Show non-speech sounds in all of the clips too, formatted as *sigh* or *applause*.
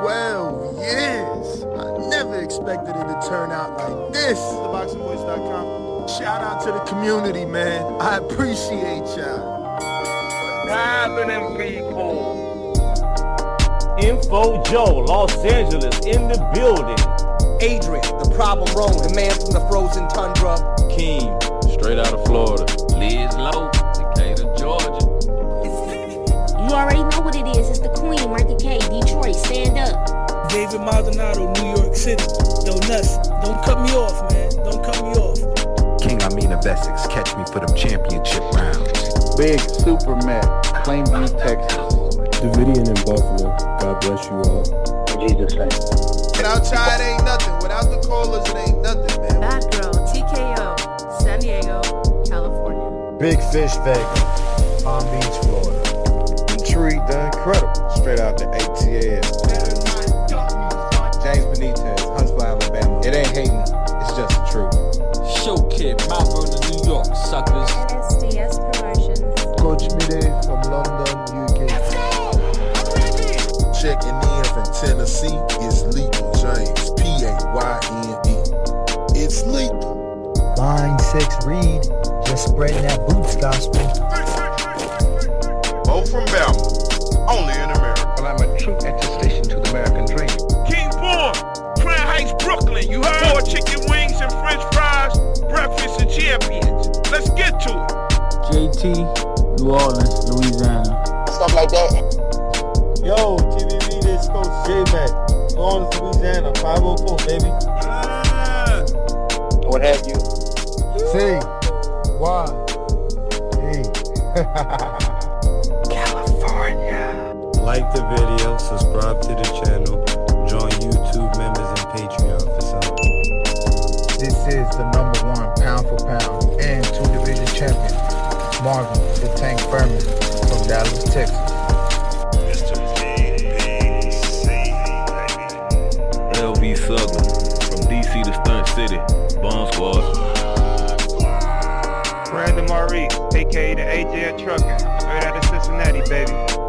12 years. I never expected it to turn out like this. TheBoxingVoice.com. Shout out to the community, man. I appreciate y'all. happening, people? Info Joe, Los Angeles, in the building. Adrian, the problem wrong, the man from the frozen tundra. Keem, Straight out of Florida. Liz Lowe, Decatur, Georgia. You already know what it is. It's the Queen, Martha K. Detroit, stand up. David Maldonado, New York City. Yo, nuts. Don't cut me off, man. Don't cut me off. King I mean of Essex, catch me for them championship rounds. Big Super Mac, Plainview, Texas. Davidian in Buffalo. God bless you all. Jesus name. Without Chai, it ain't nothing. Without the callers, it ain't nothing, man. Bad Girl, TKO, San Diego, California. Big Fish Vegas, Palm Beach, Florida. Detroit, the incredible. Straight out the ATL. James Benitez, Huntsville, Alabama. It ain't hating, it's just the truth. Show Kid, Mount Vernon, New York, suckers. SDS Promotions. Coach Mide from London, UK. Checking in from Tennessee, it's Lethal James, P-A-Y-N-E. It's lethal. Line 6 Reed, just spreading that boots gospel. Bo from Bama, only in America. Well, I'm a true attestation to the American dream. King Born, Crown Heights, Brooklyn. You heard? Four chicken wings and french fries, breakfast of champions. Let's get to it. JT, New Orleans, Louisiana. Stuff like that. Yo, TVV, this Coach J-Mac. New Orleans, Louisiana, 504, baby. What have you? C. Y. E. California. Like the video, subscribe to the channel, join YouTube members and Patreon for some. This is the number one pound for pound and two division champion, Marvin the Tank Furman from Dallas, Texas. LB Southern, from DC to Stunt City, Bomb Squad. Brandon Maurice, aka the AJ Trucking, straight out of Cincinnati, baby.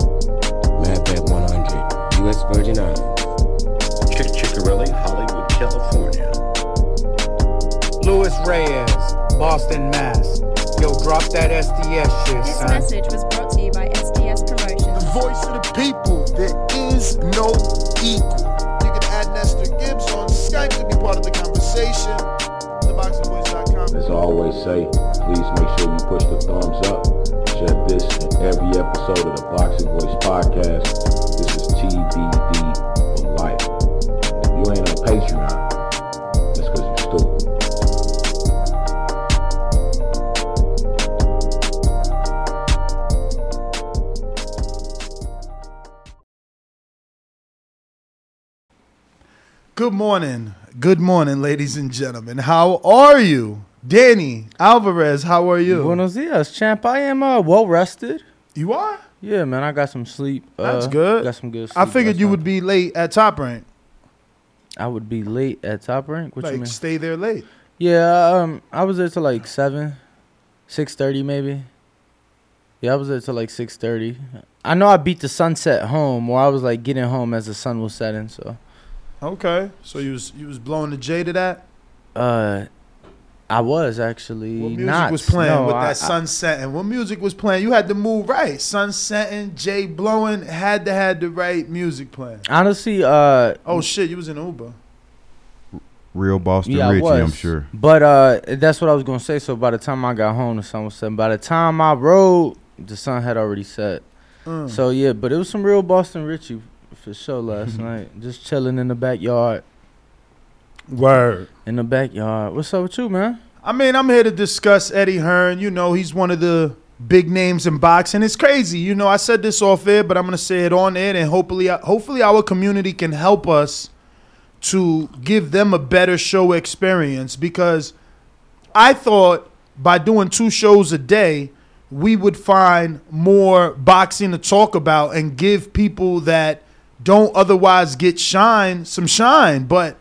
Madback 100, U.S. Virgin Islands. Chick Chickarelli, Hollywood, California. Louis Reyes, Boston, Mass. Yo, drop that SDS shit, This son. message was brought to you by SDS Promotions. The voice of the people. There is no equal. You can add Nestor Gibbs on Skype to be part of the conversation. TheBoxingVoice.com. As I always say, please make sure you push the thumbs up. Share this in every episode of the Boxing Voice podcast. This is TBV for life. If you ain't on Patreon, that's because you're stupid. Good morning. Good morning, ladies and gentlemen. How are you? Danny Alvarez, how are you? Buenos dias, champ. I am uh, well rested. You are? Yeah, man. I got some sleep. That's uh, good. Got some good sleep. I figured you night. would be late at Top Rank. I would be late at Top Rank. What you mean? stay there late. Yeah, um, I was there till like seven, six thirty maybe. Yeah, I was there till like six thirty. I know I beat the sunset home, or I was like getting home as the sun was setting. So, Okay. So you was you was blowing the J to that? uh, I was actually What music not. was playing No, with I- that sunset? And what music was playing? You had to move right. Sunset and Jay blowing, had to had the right music playing. Honestly, uh, Oh shit, you was in Uber. Real Boston yeah, I Richie, was. I'm sure. But uh, that's what I was gonna say. So by the time I got home, the sun was setting. By the time I rode, the sun had already set. Mm. So yeah, but it was some real Boston Richie for sure last *laughs* night. Just chilling in the backyard. Word. In the backyard. What's up with you, man? I mean, I'm here to discuss Eddie Hearn. You know, he's one of the big names in boxing. It's crazy. You know, I said this off air, but I'm gonna say it on air, and hopefully, uh, hopefully, our community can help us to give them a better show experience because I thought by doing two shows a day, we would find more boxing to talk about and give people that don't otherwise get shine some shine. But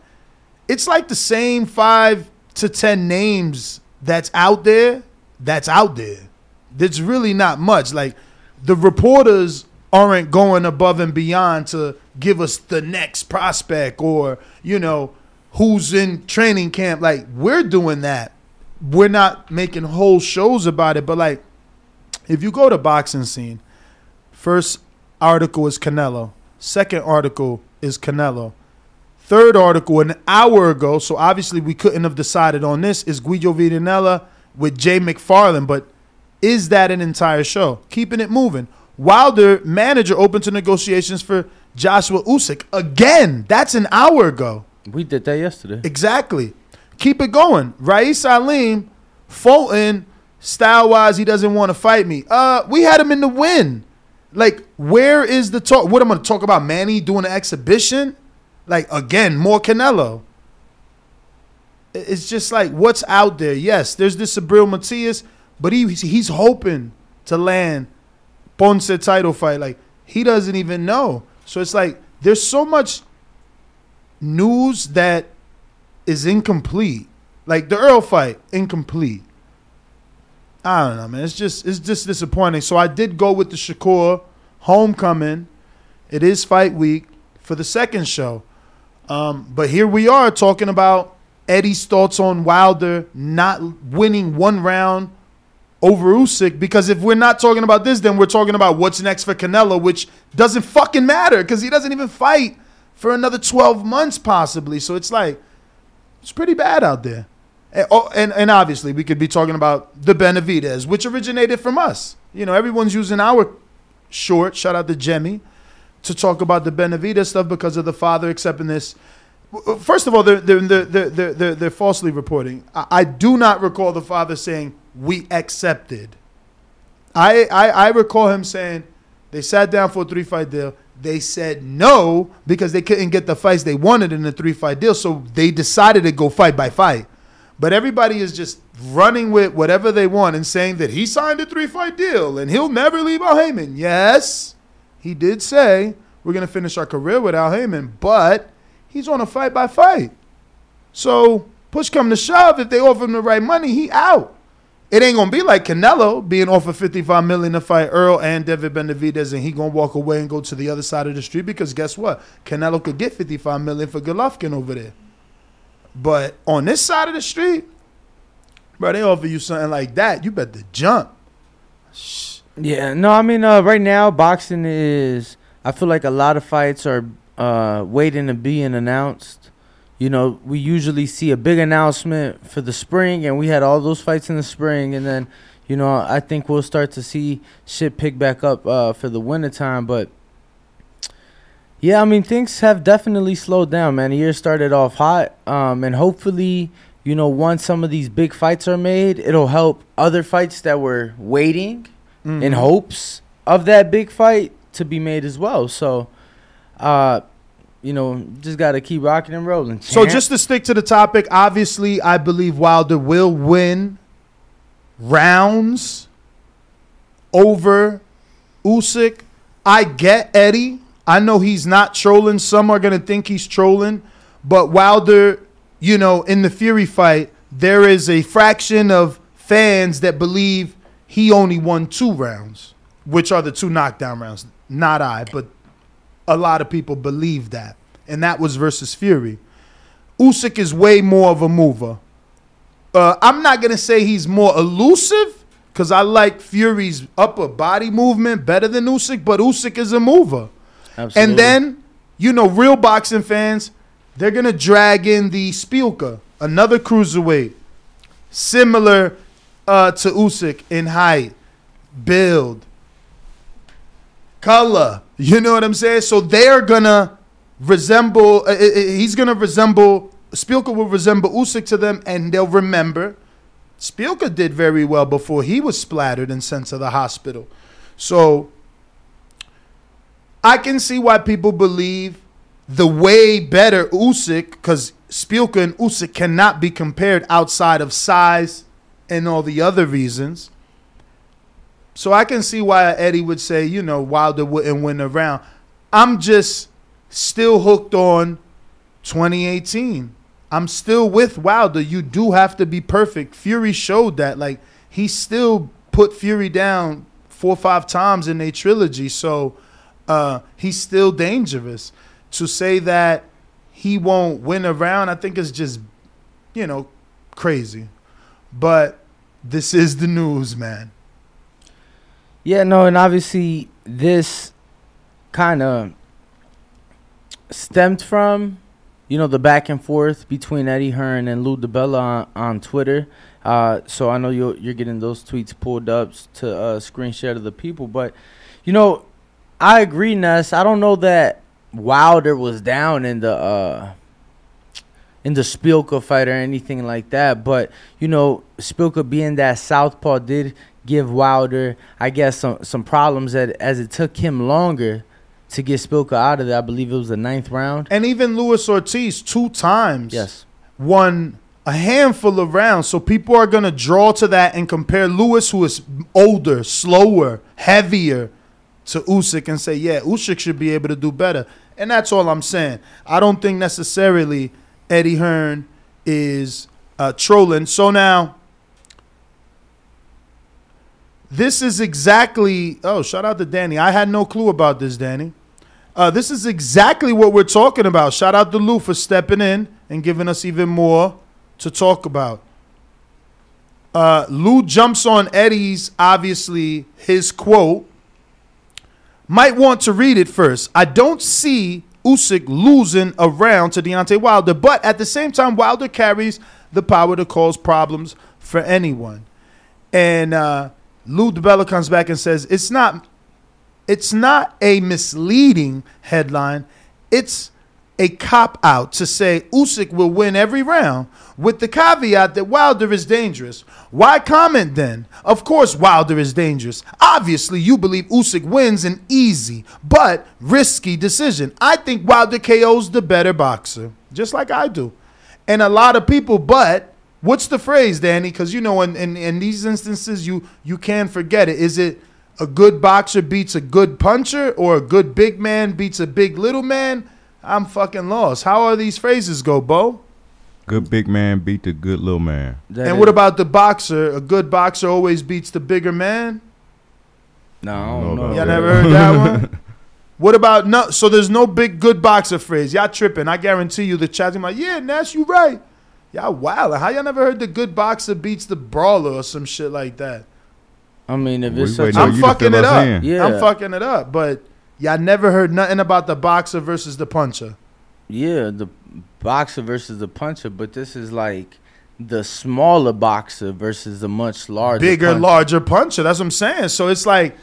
it's like the same five to ten names that's out there that's out there. There's really not much. Like the reporters aren't going above and beyond to give us the next prospect or you know who's in training camp. Like we're doing that. We're not making whole shows about it, but like if you go to boxing scene, first article is Canelo, second article is Canelo. Third article an hour ago, so obviously we couldn't have decided on this, is Guido Vidanella with Jay McFarland, but is that an entire show? Keeping it moving. Wilder, manager, open to negotiations for Joshua Usyk. Again, that's an hour ago. We did that yesterday. Exactly. Keep it going. Rais Salim, Fulton, style wise, he doesn't want to fight me. Uh, we had him in the win. Like, where is the talk? What I'm gonna talk about? Manny doing an exhibition? Like again, more Canelo. It's just like what's out there. Yes, there's this Subriel Matias, but he he's hoping to land Ponce title fight. Like he doesn't even know. So it's like there's so much news that is incomplete. Like the Earl fight, incomplete. I don't know, man. It's just it's just disappointing. So I did go with the Shakur homecoming. It is fight week for the second show. Um, but here we are talking about Eddie's thoughts on Wilder not winning one round over Usyk. Because if we're not talking about this, then we're talking about what's next for Canelo, which doesn't fucking matter because he doesn't even fight for another 12 months possibly. So it's like it's pretty bad out there. And, oh, and, and obviously, we could be talking about the Benavidez, which originated from us. You know, everyone's using our short, shout out to Jemmy, to talk about the Benavidez stuff because of the father accepting this. First of all, they're, they're, they're, they're, they're, they're, falsely reporting. I, I do not recall the father saying, We accepted. I, I, I recall him saying, They sat down for a three fight deal. They said no because they couldn't get the fights they wanted in the three fight deal. So they decided to go fight by fight. But everybody is just running with whatever they want and saying that he signed a three fight deal and he'll never leave Al Haymon. Yes, he did say we're going to finish our career with Al Haymon, but he's on a fight by fight. So push come to shove, if they offer him the right money, he out. It ain't gonna be like Canelo being offered 55 million to fight Earl and David Benavidez, and he gonna walk away and go to the other side of the street because guess what? Canelo could get 55 million for Golovkin over there. But on this side of the street, bro, they offer you something like that, you better jump. Yeah, no, I mean, uh, right now boxing is. I feel like a lot of fights are uh, waiting to being announced. You know, we usually see a big announcement for the spring, and we had all those fights in the spring, and then, you know, I think we'll start to see shit pick back up uh, for the wintertime. But yeah, I mean, things have definitely slowed down, man. The year started off hot, um, and hopefully, you know, once some of these big fights are made, it'll help other fights that were waiting in Mhm. hopes of that big fight to be made as well. So, uh, you know, just got to keep rocking and rolling. So champ. just to stick to the topic, obviously, I believe Wilder will win rounds over Usyk. I get Eddie. I know he's not trolling. Some are gonna think he's trolling, but Wilder, you know, in the Fury fight, there is a fraction of fans that believe he only won two rounds, which are the two knockdown rounds. Not I, but a lot of people believe that, and that was versus Fury. Usyk is way more of a mover. Uh, I'm not gonna say he's more elusive because I like Fury's upper body movement better than Usyk, but Usyk is a mover. Absolutely. And then, you know, real boxing fans, they're gonna drag in the Szpilka, another cruiserweight, similar uh, to Usyk in height, build, color. You know what I'm saying? So they're gonna resemble. Uh, uh, uh, he's gonna resemble. Szpilka will resemble Usyk to them, and they'll remember. Szpilka did very well before he was splattered and sent to the hospital. So I can see why people believe the way better Usyk, because Szpilka and Usyk cannot be compared outside of size and all the other reasons. So I can see why Eddie would say, you know, Wilder wouldn't win a round. I'm just still hooked on 2018. I'm still with Wilder. You do have to be perfect. Fury showed that. Like he still put Fury down four or five times in a trilogy. So uh, he's still dangerous. to say that he won't win a round, I think is just, you know, crazy. But this is the news, man. Yeah, no, and obviously this kind of stemmed from, you know, the back and forth between Eddie Hearn and Lou DiBella on, on Twitter. Uh, so I know you're you're getting those tweets pulled up to uh, screen share to the people, but you know, I agree, Ness. I don't know that Wilder was down in the uh, in the Szpilka fight or anything like that, but you know, Szpilka being that southpaw did give Wilder, I guess, some some problems that as it took him longer to get Szpilka out of there. I believe it was the ninth round. And even Luis Ortiz two times Yes. won a handful of rounds. So people are gonna draw to that and compare Lewis, who is older, slower, heavier, to Usyk and say, yeah, Usyk should be able to do better. And that's all I'm saying. I don't think necessarily Eddie Hearn is uh, trolling. So now, this is exactly. Oh, shout out to Danny. I had no clue about this, Danny. Uh, this is exactly what we're talking about. Shout out to Lou for stepping in and giving us even more to talk about. Uh, Lou jumps on Eddie's, obviously, his quote. Might want to read it first. I don't see Usyk losing a round to Deontay Wilder, but at the same time, Wilder carries the power to cause problems for anyone. And uh, Lou DiBella comes back and says it's not it's not a misleading headline. It's a cop out to say Usyk will win every round with the caveat that Wilder is dangerous. Why comment then? Of course Wilder is dangerous. Obviously you believe Usyk wins an easy but risky decision. I think Wilder KO's the better boxer, just like I do. And a lot of people but what's the phrase, Danny? Cuz you know in, in in these instances you you can forget it. Is it a good boxer beats a good puncher or a good big man beats a big little man? I'm fucking lost. How are these phrases go, Bo? Good big man beat the good little man. and what about the boxer? A good boxer always beats the bigger man. No, I don't know. Y'all never heard that one? *laughs* What about no? So there's no big good boxer phrase. Y'all tripping? I guarantee you the chat's gonna be like, yeah, Nash, you right. Y'all wow. How y'all never heard the good boxer beats the brawler or some shit like that? I mean, if We it's such waiting on I'm you to fucking fill it us up. in. Yeah. I'm fucking it up. But y'all never heard nothing about the boxer versus the puncher. Yeah, the boxer versus the puncher, but this is like the smaller boxer versus the much larger, bigger, puncher. larger puncher. That's what I'm saying. So it's like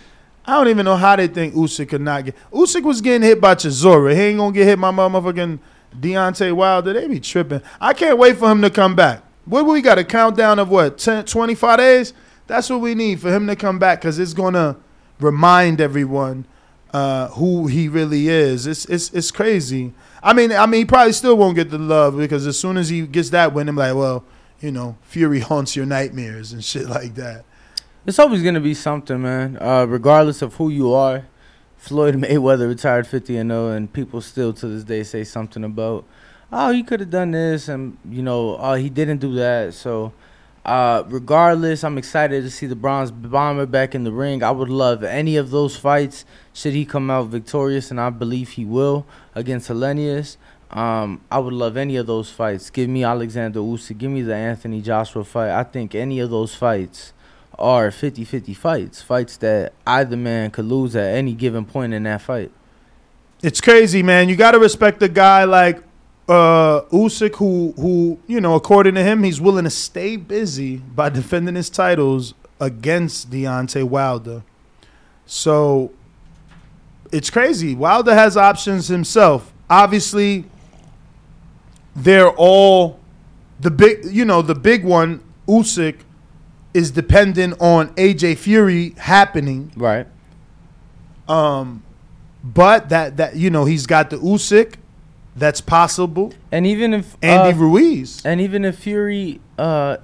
I don't even know how they think Usyk could not get. Usyk was getting hit by Chisora. He ain't gonna get hit by my motherfucking Deontay Wilder. They be tripping. I can't wait for him to come back. What we got a countdown of what 10, 25 days? That's what we need for him to come back because it's gonna remind everyone uh, who he really is. It's it's it's crazy. I mean, I mean, he probably still won't get the love because as soon as he gets that win, I'm like, well, you know, Fury haunts your nightmares and *laughs* shit like that. It's always gonna be something, man. Uh, regardless of who you are, Floyd Mayweather retired 50 and 0, and people still to this day say something about, oh, he could have done this, and you know, oh, he didn't do that. So, uh, regardless, I'm excited to see the Bronze Bomber back in the ring. I would love any of those fights. Should he come out victorious, and I believe he will against Helenius. Um, I would love any of those fights. Give me Alexander Usyk. Give me the Anthony Joshua fight. I think any of those fights are 50-50 fights. Fights that either man could lose at any given point in that fight. It's crazy, man. You got to respect a guy like uh, Usyk, who, who, you know, according to him, he's willing to stay busy by defending his titles against Deontay Wilder. So it's crazy. Wilder has options himself. Obviously, they're all the big, you know, the big one, Usyk, is dependent on AJ Fury happening. Right. Um, but that that you know he's got the Usyk, that's possible. And even if Andy uh, Ruiz, and even if Fury, uh,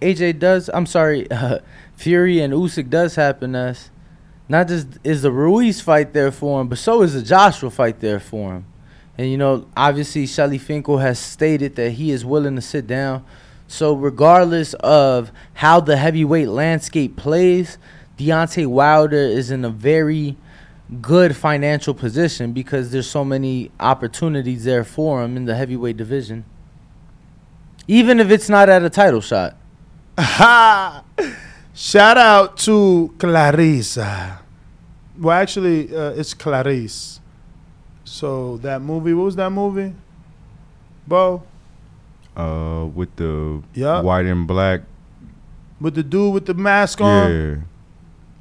AJ does, I'm sorry, *laughs* uh, Fury and Usyk does happen, us. Not just is the Ruiz fight there for him, but so is the Joshua fight there for him. And you know, obviously, Shelly Finkel has stated that he is willing to sit down. So regardless of how the heavyweight landscape plays, Deontay Wilder is in a very good financial position because there's so many opportunities there for him in the heavyweight division. Even if it's not at a title shot. Ha! Shout out to Claressa. Well, actually, uh, it's Clarice. So that movie, what was that movie? Bo, Uh, with the Yup. white and black. with the dude with the mask on, Yeah,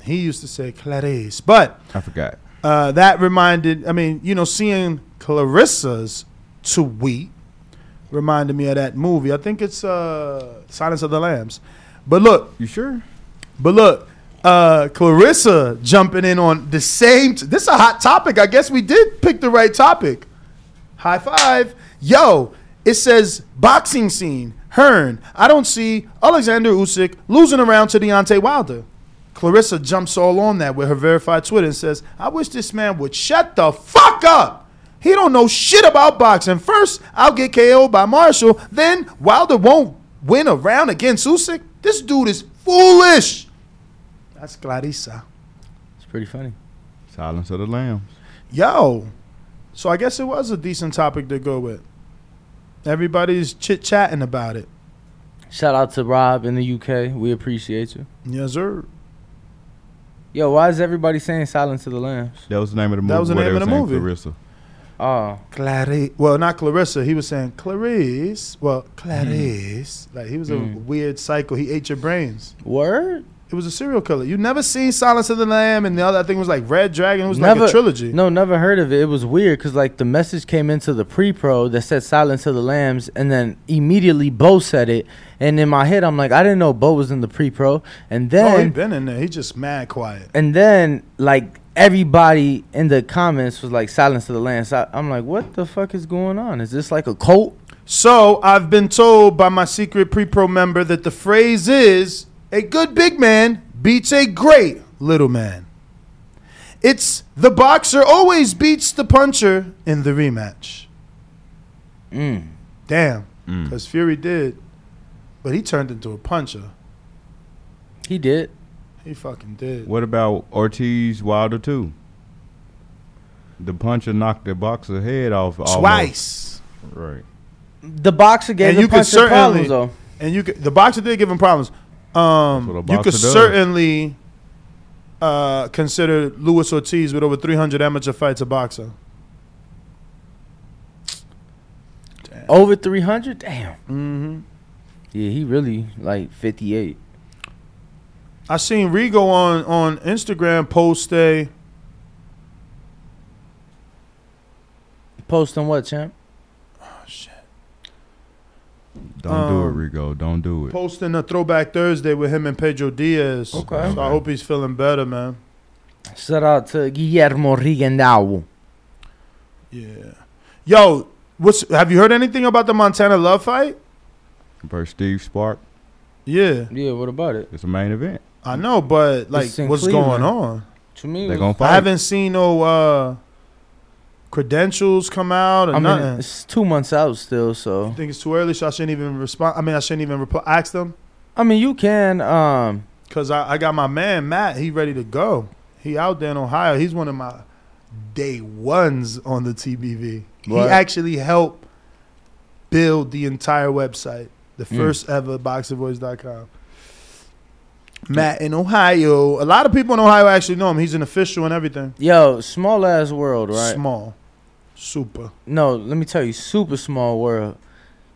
he used to say Clarice. But I forgot. uh, that reminded, I mean, you know, seeing Claressa's tweet reminded me of that movie. I think it's uh, Silence of the Lambs. But look, You sure? But look, uh, Claressa jumping in on the same. T- this is a hot topic. I guess we did pick the right topic. High five, yo! It says boxing scene. Hearn. I don't see Alexander Usyk losing around to Deontay Wilder. Claressa jumps all on that with her verified Twitter and says, "I wish this man would shut the fuck up. He don't know shit about boxing. First, I'll get KO'd by Marshall. Then Wilder won't win a round against Usyk. This dude is foolish." That's Claressa. It's pretty funny. Silence of the Lambs. Yo, so I guess it was a decent topic to go with. Everybody's chit chatting about it. Shout out to Rob in the UK. We appreciate you. Yes, sir. Yo, why is everybody saying Silence of the Lambs? That was the name of the movie. That was the where name they of the saying movie. Claressa. Oh, Clarice. Well, not Claressa. He was saying Clarice. Well, Clarice. Like he was a Mm. weird psycho. He ate your brains. word? It was a serial killer. You never seen Silence of the Lamb, and the other thing was like Red Dragon. It was never, like a trilogy. No, never heard of it. It was weird because like the message came into the pre-pro that said "Silence of the Lambs," and then immediately Bo said it, and in my head I'm like, I didn't know Bo was in the pre-pro, and oh, he then been in there. He just mad quiet. and then like everybody in the comments was like "Silence of the Lambs." I, I'm like, what the fuck is going on? Is this like a cult? So I've been told by my secret pre-pro member that the phrase is a good big man beats a great little man. It's the boxer always beats the puncher in the rematch. Mm. Damn, Mm. because Fury did, but he turned into a puncher. He did. He fucking did. What about Ortiz Wilder too? The puncher knocked the boxer head off almost. Twice. Right. The boxer gave And the you could certainly, problems though. and you could, the boxer did give him problems. Um, you could does. certainly uh, consider Luis Ortiz with over 300 amateur fights a boxer. Over 300? Damn. Mm-hmm. Yeah, he really like 58. I seen Rigo on on Instagram post a Post on what, champ? Don't do Um, it, Rigo. Don't do it. posting a throwback Thursday with him and Pedro Diaz. Okay. So I hope he's feeling better, man. Shout out to Guillermo Rigondeaux. Yeah. Yo, what's have you heard anything about the Montana Love fight? Versus Steve Spark. Yeah, Yeah, what about it? It's a main event. I know, but like, what's Cleveland. going on? To me, They it gonna fight. I haven't seen no uh, credentials come out or I mean, nothing. it's two months out still, so I think it's too early, so I shouldn't even respond. I mean, I shouldn't even reply. Ask them I mean, you can. Um, because I, I got my man Matt. He ready to go. He out there in Ohio. He's one of my day ones on the TBV. He actually helped build the entire website, the Mm. first ever boxervoice.com. Matt in Ohio. A lot of people in Ohio actually know him. He's an official and everything. yo, small ass world, right? Small, super. No, let me tell you, super small world.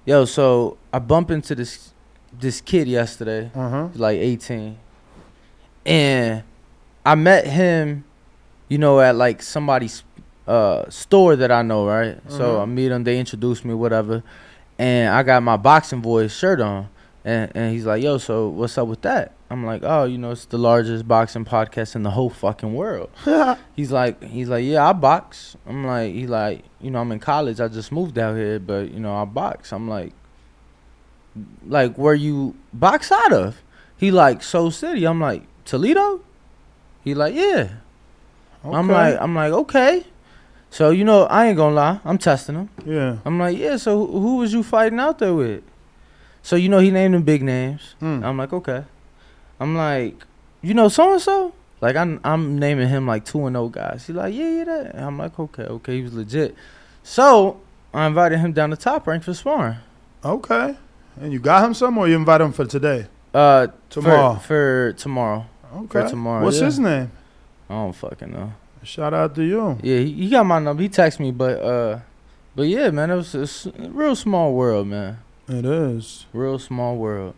Yo, so I bump into this this kid yesterday. Uh huh. He's like 18. And I met him, you know, at like somebody's uh store that I know, right? So Mhm. I meet him, they introduce me, whatever. And I got my boxing voice shirt on. And and he's like, yo, so what's up with that? I'm like, oh, you know, it's the largest boxing podcast in the whole fucking world. *laughs* he's like, he's like, yeah, I box. I'm like, he like, you know, I'm in college. I just moved out here, but you know, I box. I'm like, like where you box out of? He like Soul City. I'm like Toledo. He like yeah. I'm like I'm like okay. So you know I ain't gonna lie. I'm testing him. Yeah. I'm like yeah. So who, who was you fighting out there with? So you know he named them big names. Mm. I'm like okay. I'm like you know so and so. Like I'm I'm naming him like two and zero guys. He's like, yeah, yeah, that. And I'm like, okay, okay, he was legit. So I invited him down to top rank for sparring. Okay. And you got him some, or you invite him for today? Uh, Tomorrow. for, for tomorrow. Okay. For tomorrow. What's yeah. his name? I don't fucking know. Shout out to you. Yeah, he, he got my number. He texted me, but uh, but yeah, man, it was a s- real small world, man. It is. Real small world.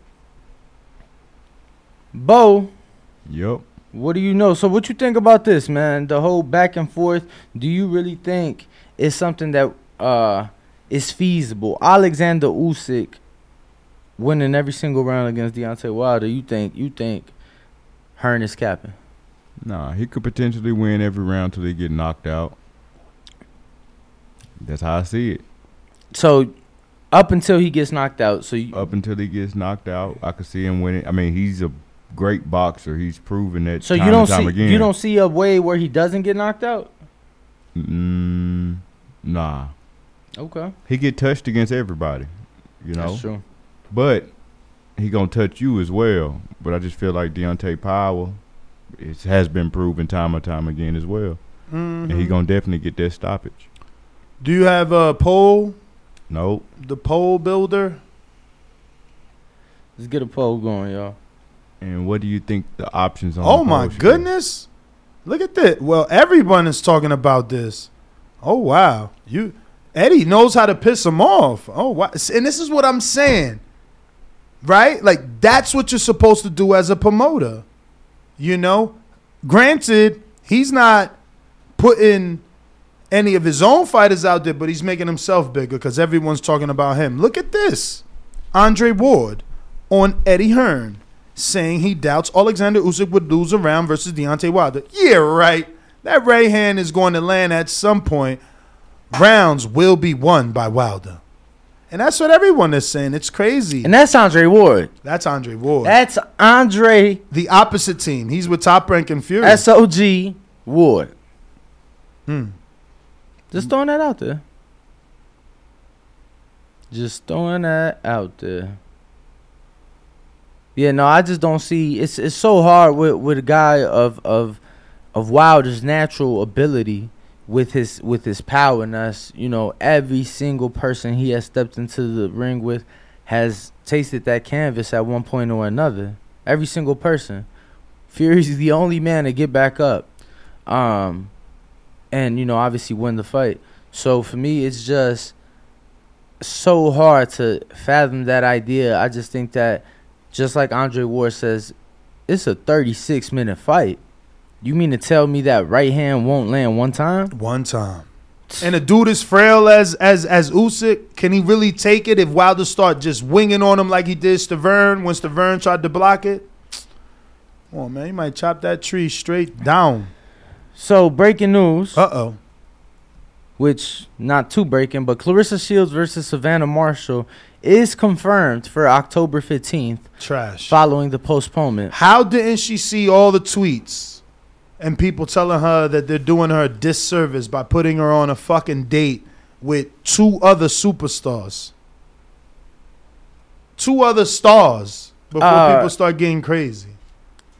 Bo, Yup. what do you know? So what you think about this, man? The whole back and forth. Do you really think it's something that uh is feasible? Alexander Usyk winning every single round against Deontay Wilder. You think you think Hearn is capping? Nah, he could potentially win every round till they get knocked out. That's how I see it. So up until he gets knocked out, so you, Up until he gets knocked out, I could see him winning. I mean, he's a great boxer. He's proven that. so time you don't and time see again. you don't see a way where he doesn't get knocked out. Mm, nah, Okay, he get touched against everybody. You know. that's true. But he gonna touch you as well. But I just feel like Deontay Powell, it has been proven time and time again as well, and he Mhm. gonna definitely get that stoppage. Do you have a poll? Nope. The poll builder. Let's get a poll going, y'all. And what do you think the options on? Oh my should be? goodness! Look at this. Well, everyone is talking about this. Oh wow, you Eddie knows how to piss him off. Oh wow, and this is what I'm saying, right? Like that's what you're supposed to do as a promoter. You know, granted, he's not putting any of his own fighters out there, but he's making himself bigger because everyone's talking about him. Look at this, Andre Ward on Eddie Hearn saying he doubts Alexander Usyk would lose a round versus Deontay Wilder. Yeah, right. That right hand is going to land at some point. Rounds will be won by Wilder. And that's what everyone is saying. It's crazy. And that's Andre Ward. That's Andre Ward. That's Andre the opposite team. He's with Top Rank and Fury. SOG Ward. Hmm. Just throwing that out there. Just throwing that out there. Yeah, no, I just don't see. It's it's so hard with with a guy of of of Wilder's natural ability with his with his power and us. You know, every single person he has stepped into the ring with has tasted that canvas at one point or another. Every single person. Fury's the only man to get back up, um, and you know, obviously win the fight. So for me, it's just so hard to fathom that idea. I just think that, just like Andre Ward says, it's a 36 minute fight. You mean to tell me that right hand won't land one time? One time. And a dude as frail as as as Usyk, can he really take it if Wilder start just winging on him like he did Stiverne when Stiverne tried to block it? Come on, man, he might chop that tree straight down. So breaking news. Uh oh. Which not too breaking, but Claressa Shields versus Savannah Marshall is confirmed for October 15th. Trash. Following the postponement. How didn't she see all the tweets and people telling her that they're doing her a disservice by putting her on a fucking date with two other superstars? Two other stars before Uh, people start getting crazy.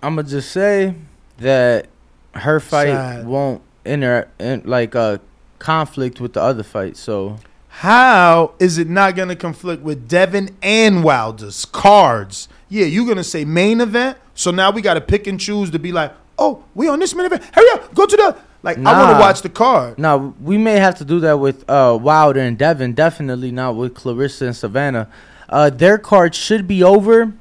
I'm gonna just say that her fight Sad. won't enter in like a conflict with the other fight. So How is it not going to conflict with Devin and Wilder's cards? Yeah, you're going to say main event. So now we got to pick and choose to be like, oh, we on this main event. Hurry up, go to the. Like, I want to watch the card. now we may have to do that with uh, Wilder and Devin. Definitely not with Claressa and Savannah. Uh, their card should be over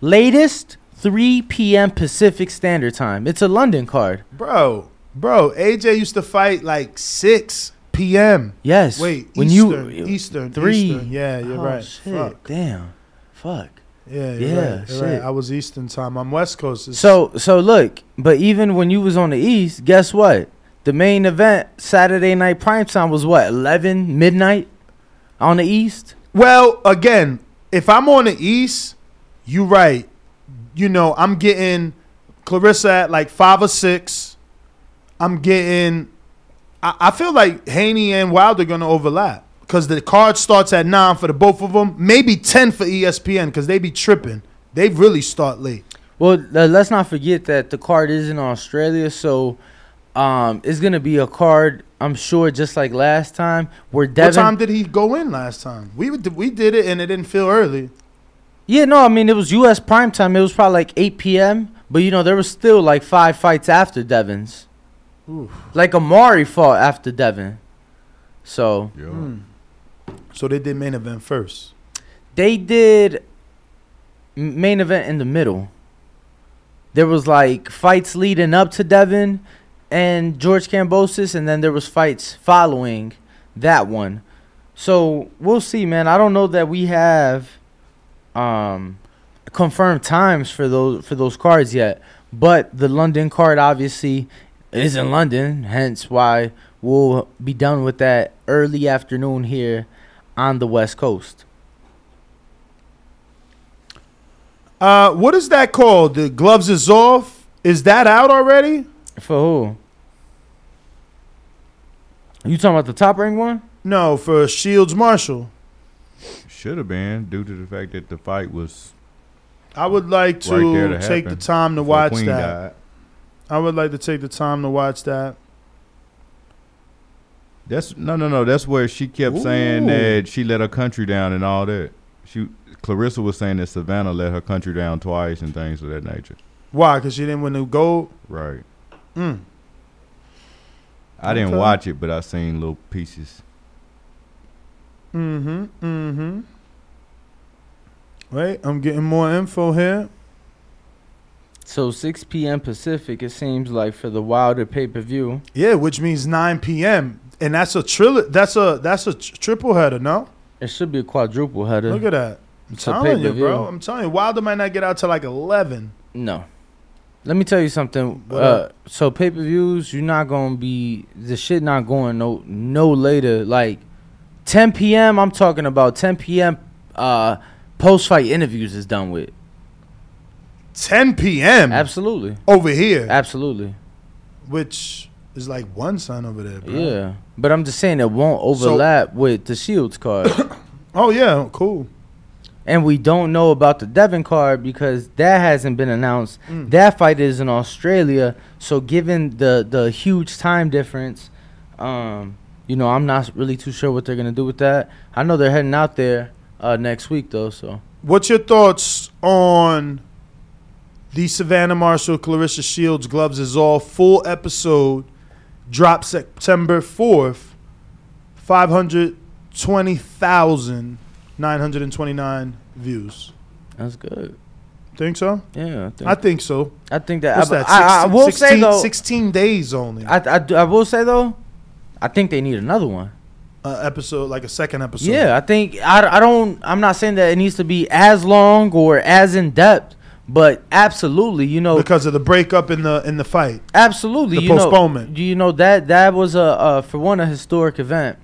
latest 3 p.m. Pacific Standard Time. It's a London card. Bro, bro, AJ used to fight like 6 p.m. Yes. Wait, when Eastern, you Eastern, three. Eastern. Yeah, you're Oh, right. Shit. Fuck. Damn. Fuck. Yeah, you're Yeah, right. Shit. right. I was Eastern time. I'm West Coast. It's- So so look, but even when you was on the East, guess what? The main event Saturday night prime time was what eleven midnight on the East. Well, again, if I'm on the East, you right. You know, I'm getting Claressa at like five or six. I'm getting. I, I feel like Haney and Wilder gonna overlap because the card starts at nine for the both of them. Maybe ten for ESPN because they be tripping. They really start late. Well, uh, let's not forget that the card is in Australia, so um, it's gonna be a card. I'm sure, just like last time, where Devin. What time did he go in last time? We would- we did it and it didn't feel early. Yeah, no, I mean it was U.S. prime time. It was probably like 8 p.m. But you know there was still like five fights after Devin's. Oof. Like Amari fought after Devin. So Hmm. So they did main event first. they did main event in the middle. There was like fights leading up to Devin and George Kambosos, and then there was fights following that one. So we'll see, man. I don't know that we have um confirmed times for those for those cards yet, but the London card obviously is in London, hence why we'll be done with that early afternoon here on the West Coast. Uh, what is that called? The gloves is off. Is that out already? For who? You talking about the top ring one? No, for Shields Marshall. Should have been due to the fact that the fight was I would like to right to take the time to watch Queen that. died. I would like to take the time to watch that. That's no, no, no. That's where she kept saying that she let her country down and all that. She Claressa was saying that Savannah let her country down twice and things of that nature. Why? Because she didn't win the gold. Right. Mm. I didn't watch it, but I seen little pieces. Mm-hmm. Mm-hmm. Wait, I'm getting more info here. So 6 p.m. Pacific, it seems like for the Wilder pay per view. Yeah, which means 9 p.m. And that's a trill. That's a that's a tr- triple header. No, It should be a quadruple header. look at that. I'm It's a telling you, bro. I'm telling you, Wilder might not get out till like 11. No. Let me tell you something. Uh, so pay per views, you're not gonna be the shit not going no no later. Like 10 p.m. I'm talking about 10 p.m. Uh, post fight interviews is done with. 10 p.m. Absolutely. over here, Absolutely. which is like one son over there, bro. Yeah. But I'm just saying it won't overlap with the Shields card. *coughs* Oh yeah, cool. and we don't know about the Devin card because that hasn't been announced. Mm. That fight is in Australia, so given the the huge time difference, um, you know, I'm not really too sure what they're gonna do with that. I know they're heading out there uh, next week though, so What's your thoughts on the Savannah Marshall Claressa Shields Gloves is all full episode drop September 4th 520,929 views. that's good. Think so? Yeah, I think, I think so. I think that. What's I, that? I, I 16 will say 16 though, 16 days only. I, I, do- I will say though, I think they need another one. uh, episode like a second episode. Yeah, I think I, I don't. I'm not saying that it needs to be as long or as in depth, but absolutely, you know, because of the breakup in the in the fight. absolutely, the you know, postponement. you know that that was a uh, for one a historic event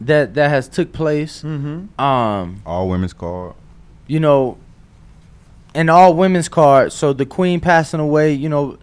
that that has took place. Mm-hmm. Um, All women's card. you know, an all women's card. So the queen passing away, you know,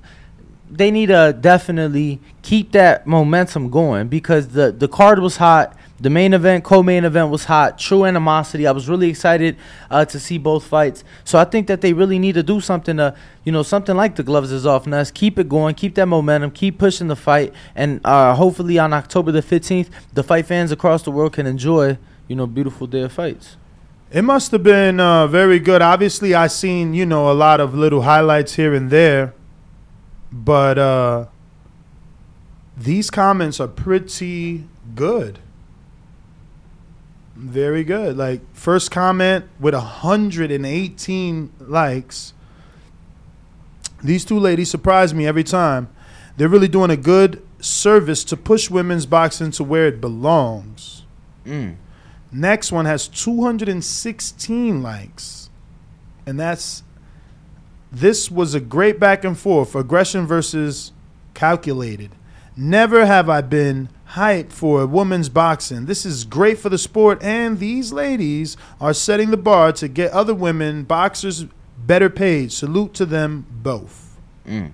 they need to definitely keep that momentum going because the the card was hot. The main event, co-main event was hot. True animosity. I was really excited uh, to see both fights. So I think that they really need to do something to, you know, something like the gloves is off Ness. Keep it going. Keep that momentum. Keep pushing the fight. And uh, hopefully on October the 15th, the fight fans across the world can enjoy, you know, beautiful day of fights. It must have been uh, very good. Obviously, I seen you know a lot of little highlights here and there, but uh, these comments are pretty good. Very good. Like first comment with 118 likes. These two ladies surprise me every time. They're really doing a good service to push women's boxing to where it belongs. Mm. Next one has 216 likes. And that's this was a great back and forth, aggression versus calculated. Never have I been hyped for women's boxing. This is great for the sport and these ladies are setting the bar to get other women boxers better paid. Salute to them both. Mm.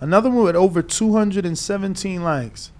Another one with over 217 likes.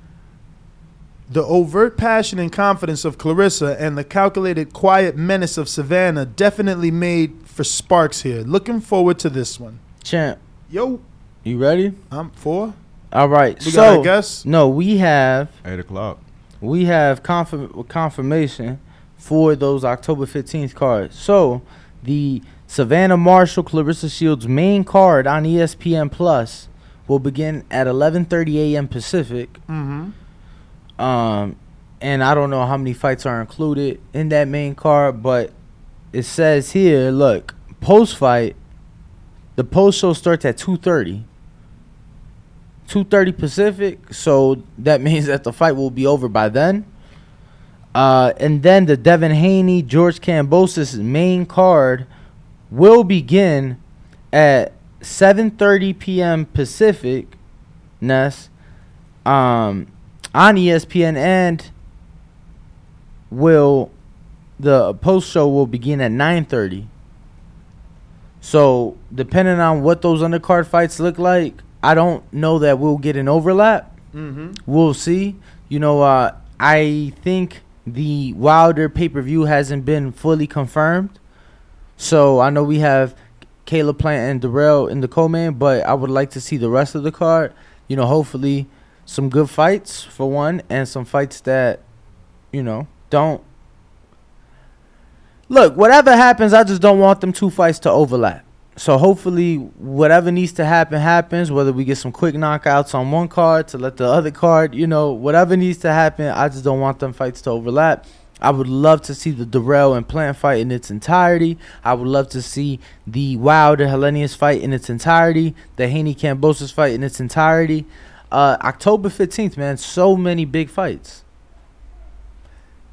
The overt passion and confidence of Claressa and the calculated quiet menace of Savannah definitely made for sparks here. Looking forward to this one. Champ, Yo, you ready? I'm for. All right. We so got a guess? no, we have Eight o'clock. we have confirm- confirmation for those October 15th cards. So, the Savannah Marshall Claressa Shields main card on ESPN Plus will begin at 11:30 a.m. Pacific. Mm-hmm. Um, and I don't know how many fights are included in that main card, but it says here, look, post fight, the post show starts at 2:30. 2:30 Pacific, so that *laughs* means that the fight will be over by then. Uh, and then the Devin Haney George Kambosos main card will begin at 7:30 p.m. Pacific. Ness, um, on ESPN and will the post show will begin at 9:30. So, depending on what those undercard fights look like, I don't know that we'll get an overlap. Mm-hmm. We'll see. You know, uh, I think the Wilder pay per view hasn't been fully confirmed. So I know we have Caleb Plant and Dirrell in the co-main, but I would like to see the rest of the card. You know, hopefully some good fights for one, and some fights that, you know, don't. Look, whatever happens, I just don't want them two fights to overlap. So hopefully, whatever needs to happen happens. Whether we get some quick knockouts on one card to let the other card, you know, whatever needs to happen, I just don't want them fights to overlap. I would love to see the Dirrell and Plant fight in its entirety. I would love to see the Wilder Helenius fight in its entirety. The Haney Kambosos fight in its entirety. Uh, October fifteenth, man. So many big fights.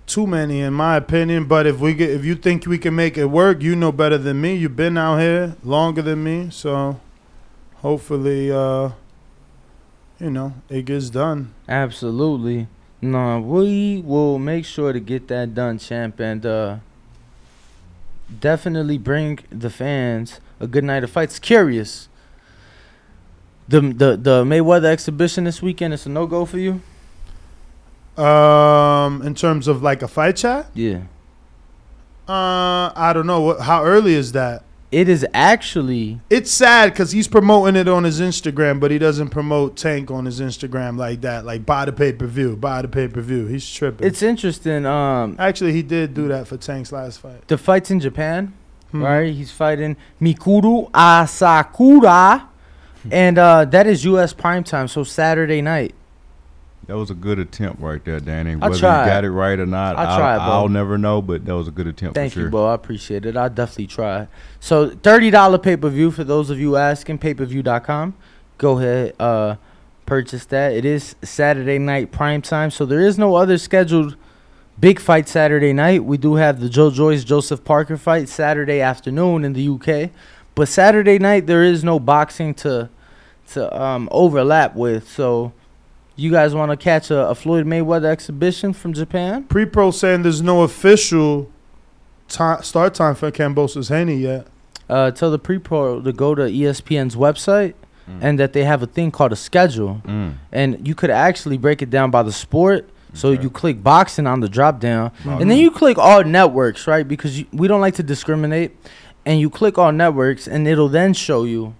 Too many, in my opinion. But if we get, if you think we can make it work, you know better than me. You've been out here longer than me, so hopefully, uh, you know, it gets done. Absolutely. No, we will make sure to get that done, champ, and uh, definitely bring the fans a good night of fights. Curious. The the the Mayweather exhibition this weekend is a no go for you. Um, in terms of like a fight chat, Yeah. uh, I don't know what. How early is that? It is actually It's sad because he's promoting it on his Instagram, but he doesn't promote Tank on his Instagram like that. Like buy the pay per view, buy the pay per view. He's tripping. it's interesting. Um, Actually, he did do that for Tank's last fight. the fights in Japan, Hmm. right? He's fighting Mikuru Asakura, and uh, that is U.S. prime time, so Saturday night. That was a good attempt right there, Danny. Whether you got it right or not, I I'll, tried. I'll never know, but that was a good attempt Thank for sure. you, bro. I appreciate it. I definitely tried. So thirty dollar pay per view for those of you asking. Payperview.com. Go ahead, uh, purchase that. It is Saturday night prime time, so there is no other scheduled big fight Saturday night. We do have the Joe Joyce Joseph Parker fight Saturday afternoon in the UK, but Saturday night there is no boxing to to um, overlap with. So. You guys want to catch a, a Floyd Mayweather exhibition from Japan? Pre pro saying there's no official ti start time for Kambosos Haney yet. uh, tell the pre-pro to go to ESPN's website and that they have a thing called a schedule, Mm. and you could actually break it down by the sport. So you click boxing on the drop down, Mhm. and then you click all networks, right? Because you, we don't like to discriminate, and you click all networks, and it'll then show you.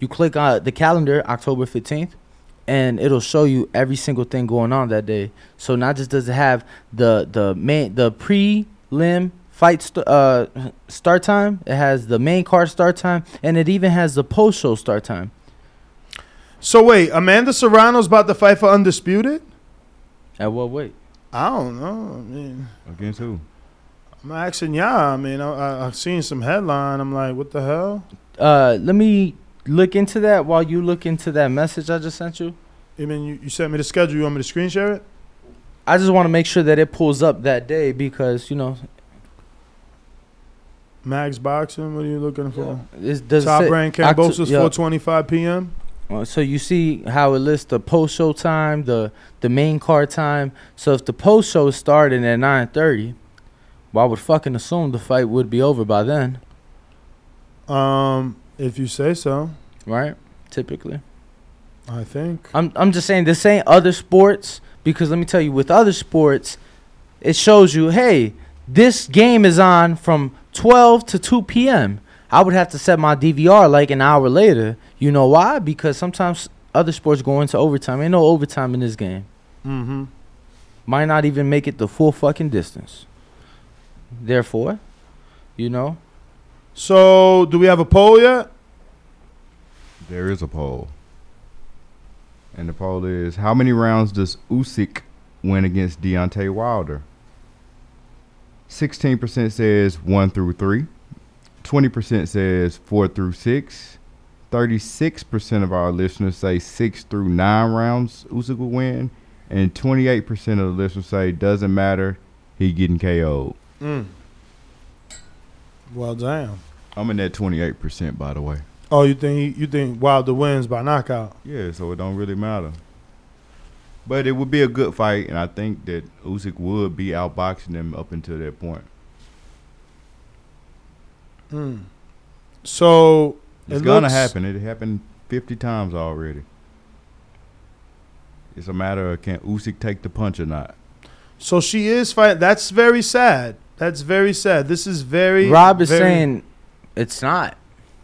You click on the calendar, October fifteenth, and it'll show you every single thing going on that day. So not just does it have the the main the prelim fight st- uh, start time, it has the main card start time, and it even has the post show start time. So wait, Amanda Serrano's about to fight for undisputed. At what weight? I don't know. I mean, Against who? I'm asking y'all. I mean, I, I, I've seen some headline. I'm like, what the hell? Uh, let me look into that while you look into that message I just sent you. I mean, you, you sent me the schedule. You want me to screen share it? I just want to make sure that it pulls up that day because you know Max Boxing. What are you looking for? it's does it Top say- rank Octo- Kambosos, yeah. 4:25 p.m. Uh, so you see how it lists the post show time, the the main card time. So if the post show is starting at nine thirty, well, I would fucking assume the fight would be over by then, Um, if you say so, right? Typically. I think. I'm I'm just saying this ain't other sports, Because let me tell you, with other sports, it shows you, hey, this game is on from 12 to 2 p.m. I would have to set my DVR like an hour later. You know why? Because sometimes other sports go into overtime. Ain't no overtime in this game. Mm-hmm. Might not even make it the full fucking distance. Therefore, you know, So, do we have a poll yet? There is a poll. And the poll is how many rounds does Usyk win against Deontay Wilder? 16% says 1 through 3. 20% says 4 through 6. 36% of our listeners say 6 through 9 rounds Usyk will win. And 28% of the listeners say doesn't matter, he getting KO'd. Mm. Well, damn. I'm in that 28% by the way. Oh, you think you think Wilder wins by knockout? Yeah, so it don't really matter. But it would be a good fight, and I think that Usyk would be outboxing him up until that point. Mm. So It's it gonna looks- happen. It happened 50 times already. It's a matter of can Usyk take the punch or not. So she is fighting. That's very sad. That's very sad. This is very. Rob is very- saying it's not.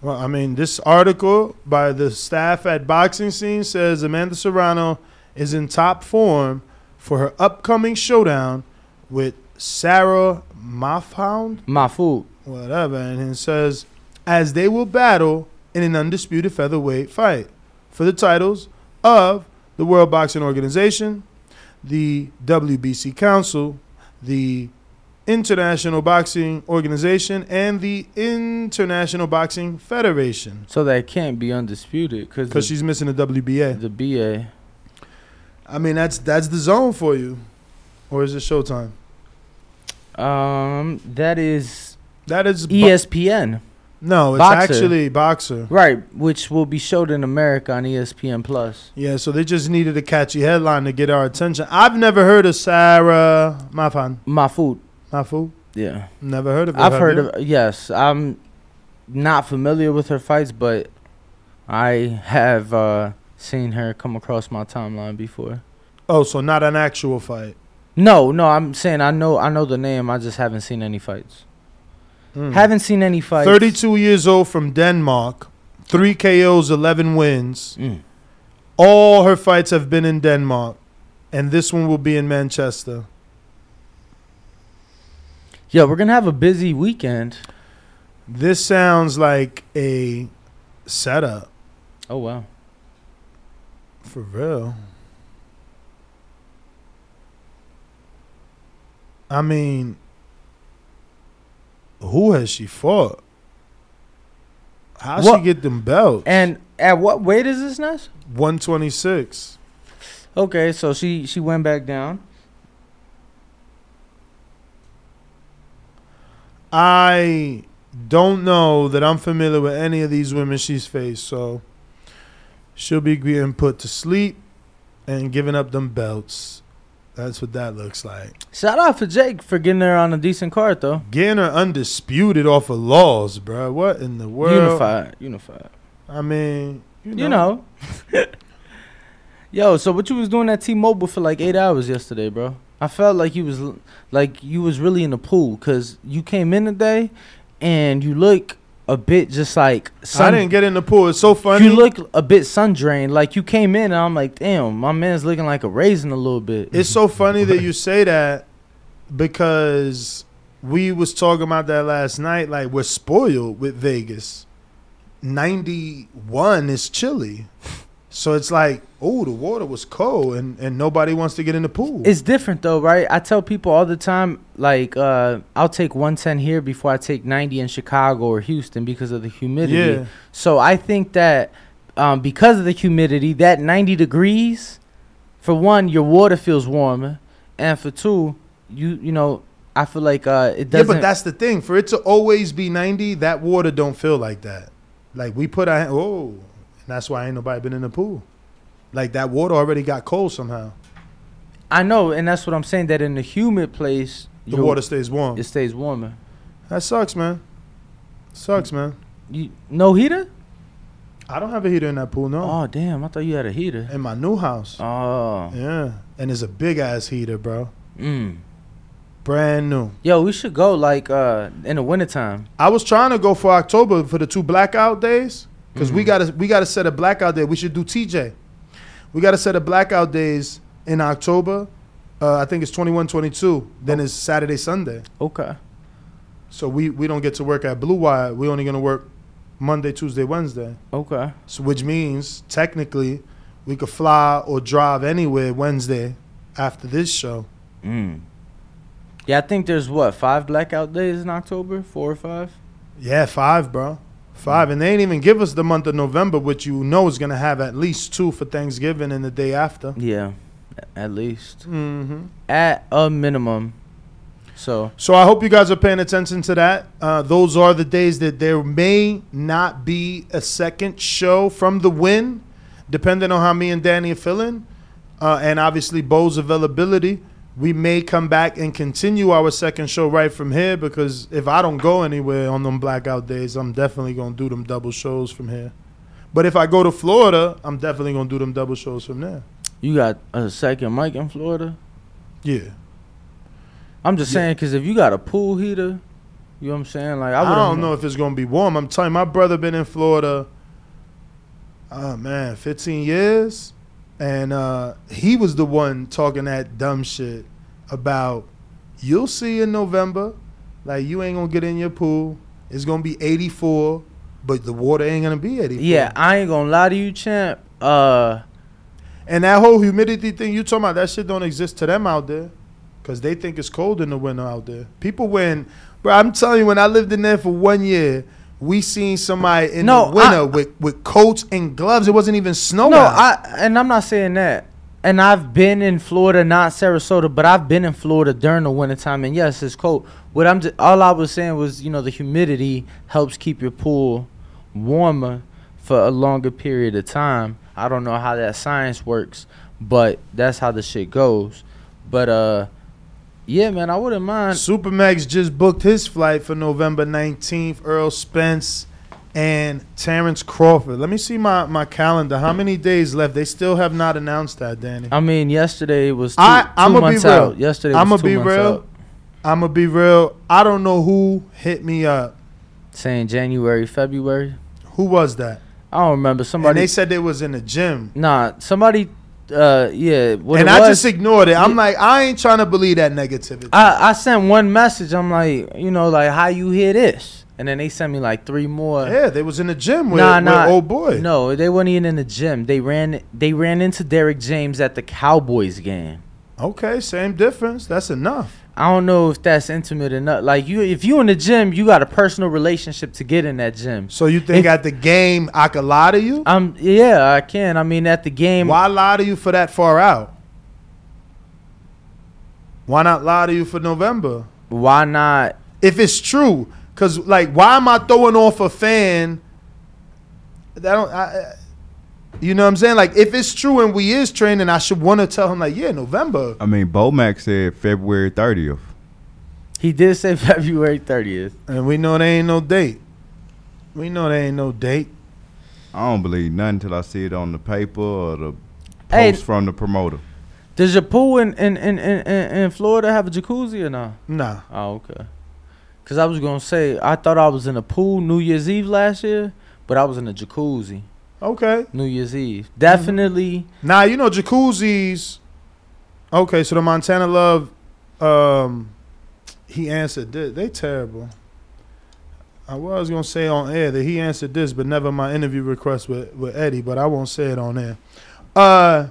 Well, I mean, this article by the staff at Boxing Scene says Amanda Serrano is in top form for her upcoming showdown with Sarah Mafhound, Mahfoud. whatever, and it says as they will battle in an undisputed featherweight fight for the titles of the World Boxing Organization, the WBC Council, the International Boxing Organization, and the International Boxing Federation. So that can't be undisputed because Because she's missing the WBA. the BA. I mean, that's that's the zone for you, or is it Showtime? Um, that is That is bo- ESPN. no, it's Boxxer. actually Boxxer. Right, which will be showed in America on ESPN Plus. Yeah, so they just needed a catchy headline to get our attention. I've never heard of Sarah Mafan. Mahfoud. Mafu. Yeah. Never heard of her. I've have heard you? of yes. I'm not familiar with her fights, but I have uh, seen her come across my timeline before. Oh, so not an actual fight. No, no, I'm saying I know I know the name. I just haven't seen any fights. Hmm. Haven't seen any fights. 32 years old from Denmark, three KOs, 11 wins. Mm. All her fights have been in Denmark, and this one will be in Manchester. Yeah, we're gonna have a busy weekend. This sounds like a setup Oh wow. for real. I mean, who has she fought? How she get them belts? And at what weight is this now? 126. Okay, so she she went back down. I don't know that I'm familiar with any of these women she's faced, so she'll be getting put to sleep and giving up them belts. That's what that looks like. Shout out for Jake for getting her on a decent card though. Getting her undisputed off of laws, bro. What in the world? Unified, unified. I mean, you know. You know. *laughs* Yo, so what you was doing at T-Mobile for like eight hours yesterday, bro? I felt like you was like you was really in the pool because you came in today, and you look a bit just like I didn't get in the pool. It's so funny. You look a bit sun drained. Like you came in, and I'm like, damn, my man's looking like a raisin a little bit. It's so funny that *laughs* you say that because we was talking about that last night. Like we're spoiled with Vegas. Ninety one is chilly, so it's like, oh, the water was cold, and and nobody wants to get in the pool. It's different though, right? I tell people all the time, like, uh, I'll take 110 here before I take 90 in Chicago or Houston because of the humidity. Yeah. So I think that um, because of the humidity, that 90 degrees, for one, your water feels warmer, and for two, you you know, I feel like uh, it doesn't. Yeah, but that's the thing. For it to always be ninety, that water don't feel like that. Like we put our oh, that's why ain't nobody been in the pool. Like that water already got cold somehow. I know, and that's what I'm saying. That in the humid place, The water stays warm. It stays warmer. That sucks, man. Sucks, man. You no heater? I don't have a heater in that pool, no. Oh damn! I thought you had a heater. In my new house. Oh. Yeah. and it's a big ass heater, bro. Mm. Brand new. Yo, we should go like uh in the wintertime. I was trying to go for October for the two blackout days because we Mhm. got to we got to set a blackout day. We should do TJ. We got to set a blackout days in October. Uh, I think it's 21, 22. Then it's Saturday, Sunday. Okay. So we we don't get to work at Blue Wire. We only gonna work Monday, Tuesday, Wednesday. Okay. So which means technically we could fly or drive anywhere Wednesday after this show. Mm. Yeah, I think there's what five blackout days in October, four or five. Yeah, five, bro. Five, and they ain't even give us the month of November, which you know is gonna have at least two for Thanksgiving and the day after. Yeah, at least Mm-hmm. at a minimum. So So I hope you guys are paying attention to that. Uh, those are the days that there may not be a second show from the win, depending on how me and Danny are feeling, uh, and obviously Bo's availability. We may come back and continue our second show right from here because if I don't go anywhere on them blackout days, I'm definitely gonna do them double shows from here. But if I go to Florida, I'm definitely gonna do them double shows from there. you got a second mic in Florida. Yeah. I'm just Yeah. saying 'cause if you got a pool heater, you know what I'm saying. Like I, I, don't know if it's gonna be warm. I'm telling you, my brother been in Florida. Oh man, 15 years, and uh, he was the one talking that dumb shit about you'll see in November, like you ain't gonna get in your pool. It's gonna be 84, but the water ain't gonna be 84. Yeah, I ain't gonna lie to you, champ. Uh, and that whole humidity thing you talking about, that shit don't exist to them out there, cause they think it's cold in the winter out there. People when, bro, I'm telling you, when I lived in there for one year. We seen somebody in No, the winter I- with, with coats and gloves. It wasn't even snow. no, out. I and I'm not saying that. And I've been in Florida, not Sarasota, but I've been in Florida during the wintertime, and yes, it's cold. What I'm just, all I was saying was, you know, the humidity helps keep your pool warmer for a longer period of time. I don't know how that science works, but that's how the shit goes. But uh, yeah, man, I wouldn't mind. Supermax just booked his flight for November 19th. Errol Spence and Terrence Crawford. Let me see my, my calendar. How many days left? They still have not announced that, Danny. I mean, yesterday was two, I, I'm gonna be months real. out. Yesterday was I'm gonna two be months real. out. I'm gonna be real. I don't know who hit me up. Saying January, February. Who was that? I don't remember. Somebody. and they said they was in the gym. Nah, somebody. Uh, yeah. What and I was, just ignored it. I'm like, I ain't trying to believe that negativity. I I sent one message. I'm like, you know, like how you hear this, and then they sent me like three more. yeah, they was in the gym with, nah, with old boy. No, they weren't even in the gym. They ran. They ran into Derrick James at the Cowboys game. Okay, same difference. That's enough. I don't know if that's intimate enough. Like you, if you in the gym, you got a personal relationship to get in that gym. So you think If- at the game I could lie to you? Um, yeah, I can. I mean, at the game, Why lie to you for that far out? Why not lie to you for November? why not? If it's true, because like, why am I throwing off a fan? That don't. I- you know what I'm saying? Like, if it's true and we is training, I should want to tell him like, yeah, November. I mean, Bomac said February 30th. He did say *laughs* February 30th. And we know there ain't no date. We know there ain't no date. I don't believe nothing till I see it on the paper or the Hey. post from the promoter. Does your pool in in, in, in, in in Florida have a jacuzzi or no? Nah. Oh, okay. Cause I was gonna say I thought I was in a pool New Year's Eve last year, but I was in a jacuzzi Okay. New Year's Eve. Definitely. Now you know jacuzzis. Okay, so the Montana Love, um, he answered this. They terrible. I was gonna say on air that he answered this, but never my interview request with, with Eddie. But I won't say it on air. Uh,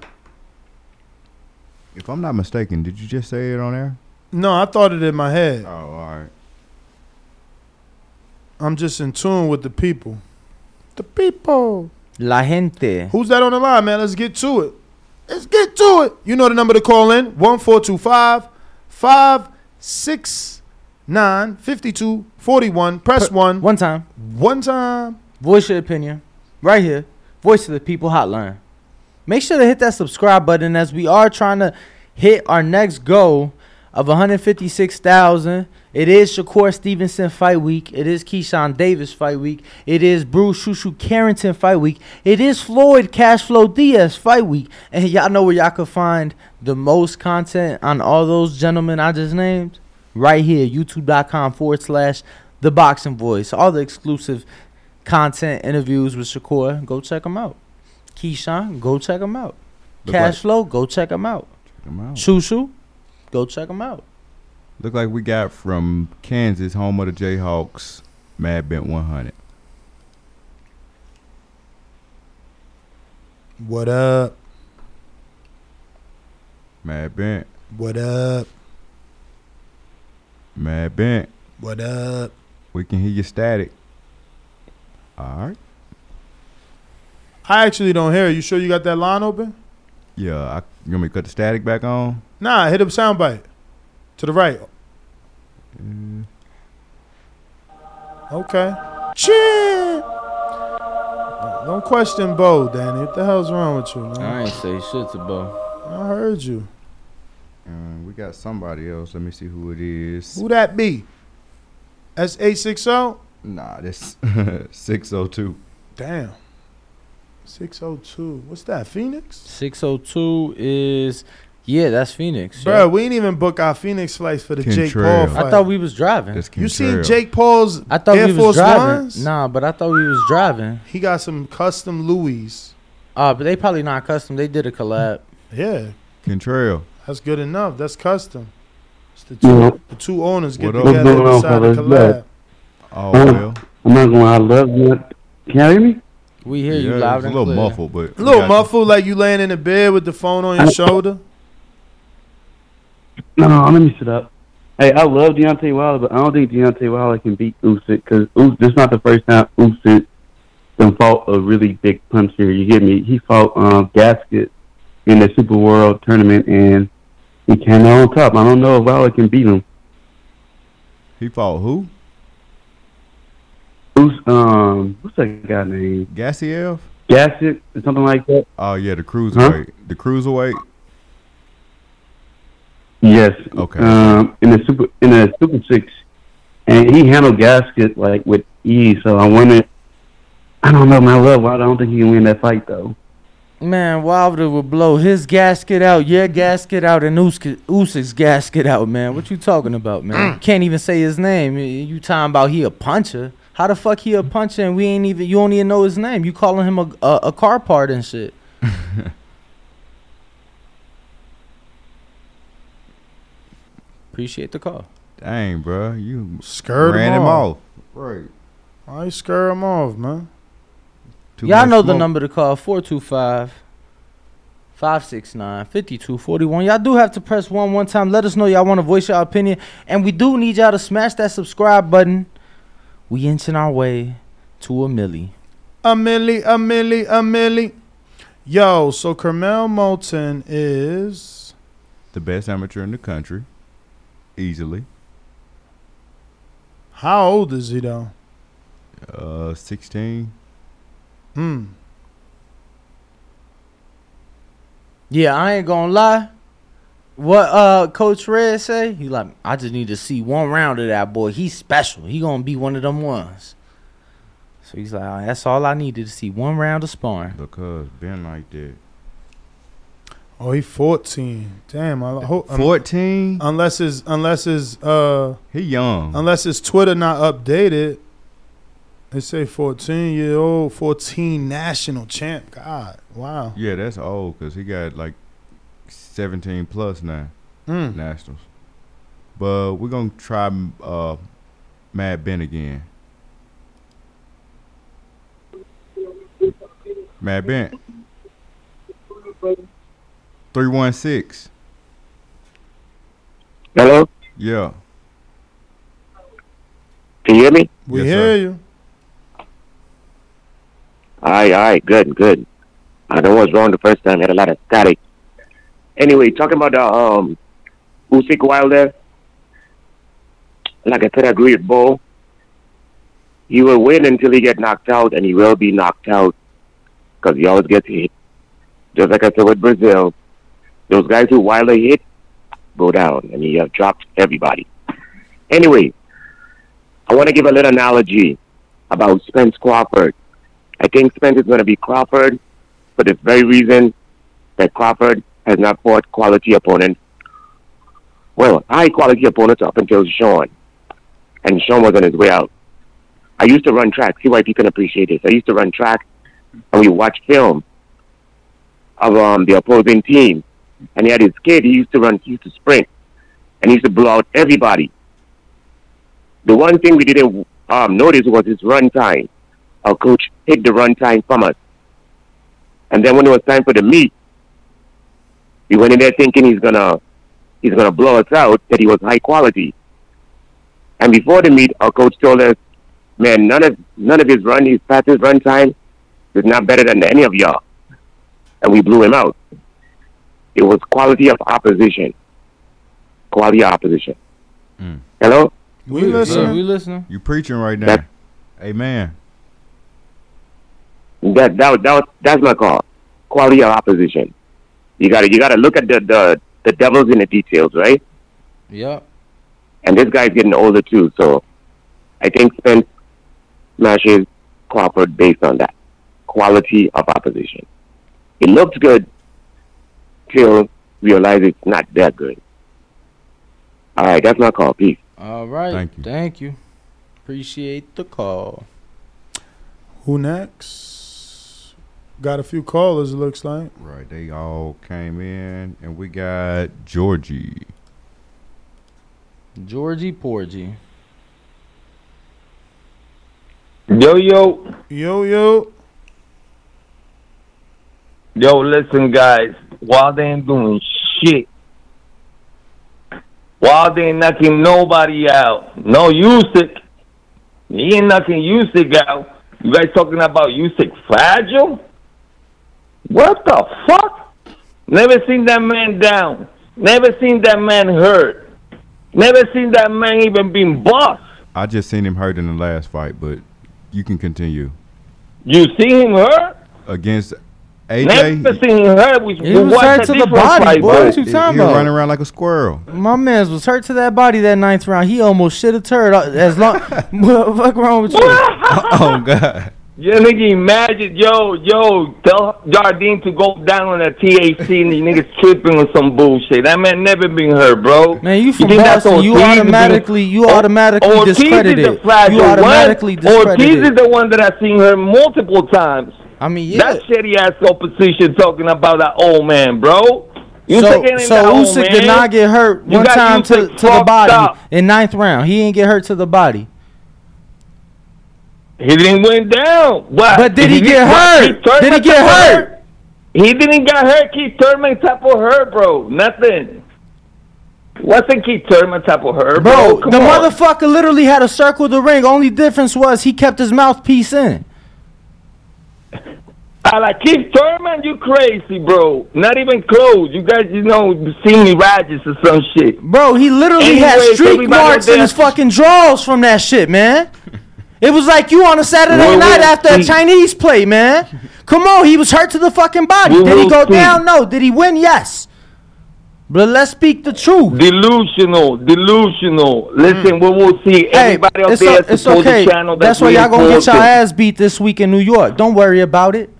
If I'm not mistaken, did you just say it on air? no, I thought it in my head. Oh, all right. I'm just in tune with the people. The people. La gente. Who's that on the line, man? Let's get to it. Let's get to it. You know the number to call in 1425 569 5241. Press one. One time. One time. Voice your opinion. Right here. Voice of the People Hotline. Make sure to hit that subscribe button as we are trying to hit our next goal of 156,000. It is Shakur Stevenson fight week. It is Keyshawn Davis fight week. It is Bruce Shushu Carrington fight week. It is Floyd Cashflow Diaz fight week. And y'all know where y'all can find the most content on all those gentlemen I just named? Right here, youtube.com forward slash the boxing voice. All the exclusive content interviews with Shakur. Go check them out. Keyshawn, go check them out. Cashflow, go check them out. them out. Shushu, go check them out. Look like we got from Kansas, home of the Jayhawks, Mad Bent 100. What up? Mad Bent. What up? Mad Bent. What up? We can hear you static. All right. I actually don't hear. it. You sure you got that line open? Yeah, I, you want me to cut the static back on? Nah, hit up soundbite. To the right. Okay. Shit. Don't question Bo, Danny. What the hell's wrong with you, man? I ain't say shit to Bo. I heard you. Uh, we got somebody else. Let me see who it is. Who that be? S eight six zero. Nah, this *laughs* 602. Damn. Six oh two. What's that? Phoenix? 602 is yeah, that's Phoenix. Bro, we ain't even book our Phoenix flights for the Jake Paul fight. I thought we was driving. That's you seen Jake Paul's I thought Air we was Force driving. Ones? Nah, but I thought we was driving. He got some custom Louis. Uh, but they probably not custom. They did a collab. Yeah, Contrail. that's good enough. That's custom. It's the two, Yeah. the two owners get What together and decide to fellas? collab. Oh, well. I'm not going. To I love you. Can you hear me? We hear Yeah, you it's clear. a little clear. muffled, but A little got you. muffled, like you laying in the bed with the phone on your shoulder. No, no, let me sit up. Hey, I love Deontay Wilder, but I don't think Deontay Wilder can beat Usyk because this is not the first time Usyk done fought a really big puncher. You get me? He fought um, Gasket in the Super World tournament, and he came out on top. I don't know if Wilder can beat him. He fought who? Who's um, what's that guy name? Gassiev? Gasket or something like that. Oh, yeah, the cruiserweight. The cruiserweight? Yes. Okay. Um, in the super in the Super Six, and he handled Gasket like with ease. So I wanted. I don't know, my I love I don't think he can win that fight though. Man, Wilder would blow his gasket out, your gasket out, and Usyk, Usyk's gasket out, man. What you talking about, man? Can't even say his name. You talking about he a puncher? How the fuck he a puncher and we ain't even you don't even know his name? You calling him a a, a car part and shit? *laughs* Appreciate the call. Dang, bro. You Scared ran him him off. off. Right. I you scare him off, man? Too Y'all much know the smoke. number to call 425 569 5241. Y'all do have to press one one time. Let us know y'all want to voice your opinion. And we do need y'all to smash that subscribe button. We inching our way to a milli. A milli, a milli, a milli. Yo, so Carmel Moulton is The best amateur in the country. Easily. how old is he though? Uh, 16. Hmm. Yeah, I ain't gonna lie. What uh Coach Red say? He like, I just need to see one round of that boy. He's special. He gonna be one of them ones. So he's like, "Ah, that's all I needed to see one round of sparring. Because been like that. Oh, he 14. Damn, I hope 14? unless his unless his uh He young. unless his Twitter not updated. They say 14 year old, 14 national champ. God, wow. Yeah, that's old because he got like 17 plus now. Mm. Nationals. But we're going to try uh, Matt Ben again. Matt Ben. 316. Hello. Yeah. Can you hear me? We Yes, hear sir. you. All right, all right, good, good. I know I was wrong the first time. Had a lot of static. Anyway, talking about the um, Usyk Wilder. Like I said, I agree with Bo. He will win until he get knocked out, and he will be knocked out because he always gets hit. Just like I said with Brazil, those guys who Wilder hit go down, and he have dropped everybody. Anyway, I want to give a little analogy about Spence Crawford. I think Spence is going to be Crawford for the very reason that Crawford has not fought quality opponents. Well, high quality opponents up until Sean. And Sean was on his way out. I used to run track. See why people can appreciate this. I used to run track and we watched film of um, the opposing team. And he had his kid, he used to run, he used to sprint. And he used to blow out everybody. The one thing we didn't um, notice was his run time. Our coach hid the run time from us. And then when it was time for the meet, we went in there thinking he's gonna he's gonna blow us out, that he was high quality. And before the meet, our coach told us, man, none of none of his run, his fastest run time is not better than any of y'all. And we blew him out. It was quality of opposition. Quality of opposition. Mm. Hello? We listening. we listening. You preaching right now. That- Amen. That that that was, that's my call. Quality of opposition. You gotta you gotta look at the the, the devils in the details, right? Yep. And this guy's getting older too, so I think Spence smashes Crawford based on that. Quality of opposition. It looks good till realize it's not that good. All right, that's my call. Peace. All right. Thank you. Thank you. Appreciate the call. Who next? Got a few callers. It looks like. Right, they all came in, and we got Georgie. Georgie Porgy. Yo, yo. Yo, yo. Yo, listen, guys. Wild ain't doing shit. Wild ain't knocking nobody out. No Usyk. He ain't knocking Usyk out. You guys talking about Usyk fragile? What the fuck? Never seen that man down. Never seen that man hurt. Never seen that man even being boss. I just seen him hurt in the last fight, but you can continue You see him hurt? against AJ. Never seen him hurt. We, He was watched hurt to the body, fight, boy. bro. What you he, talking was about? running around like a squirrel. My man was hurt to that body that ninth round. He almost shit a turd. uh, As long, *laughs* what fuck wrong with you? *laughs* oh God. Yeah, nigga, imagine, yo, yo, tell Jardine to go down on that THC and the niggas tripping on some bullshit. That man never been hurt, bro. Man, you from think that's Boston. You automatically, you automatically Ortiz is the discredited. fragile You automatically one. Ortiz discredited. is the one that I've seen her multiple times. I mean, yeah. That shitty ass opposition talking about that old man, bro. You so, so Usyk did not get hurt You one time to, Usyk to the body up. in ninth round. He didn't get hurt to the body. He didn't went down. What? But did he get what? hurt? Did he get of hurt? He didn't get hurt. Keith Thurman type of hurt, bro. Nothing. Wasn't Keith Thurman type of hurt, bro? Bro, the on. motherfucker literally had a circle of the ring. Only difference was he kept his mouthpiece in. I like Keith Thurman, you crazy, bro. Not even close. You guys, you know, see me righteous or some shit. Bro, he literally had Anyways, streak marks in his fucking drawers from that shit, man. It was like you on a Saturday We night after a. Chinese play, man. Come on, he was hurt to the fucking body. We Did he go see. down? No. Did he win? Yes. But let's speak the truth. Delusional, delusional. Hmm. Listen, we will see Hey, everybody it's, there o- it's okay. the channel. That's why y'all gonna get your ass beat this week in New York. Don't worry about it.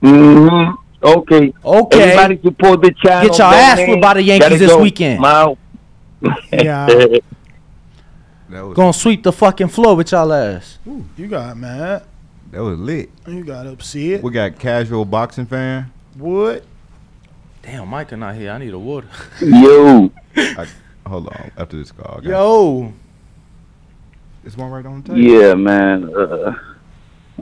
Hmm Okay. Okay. Everybody support the channel. Get your ass donate. whipped by the Yankees Gotta this go. weekend. Mouth. Yeah. *laughs* Gonna sweep the fucking floor with y'all ass. Ooh, You got mad. That was lit. You got upset. We got casual boxing fan. What? Damn, Micah not here. I need a water. *laughs* Yo. I, hold on. After this call. I got- Yo. This one right on the table. Yeah, man. Uh,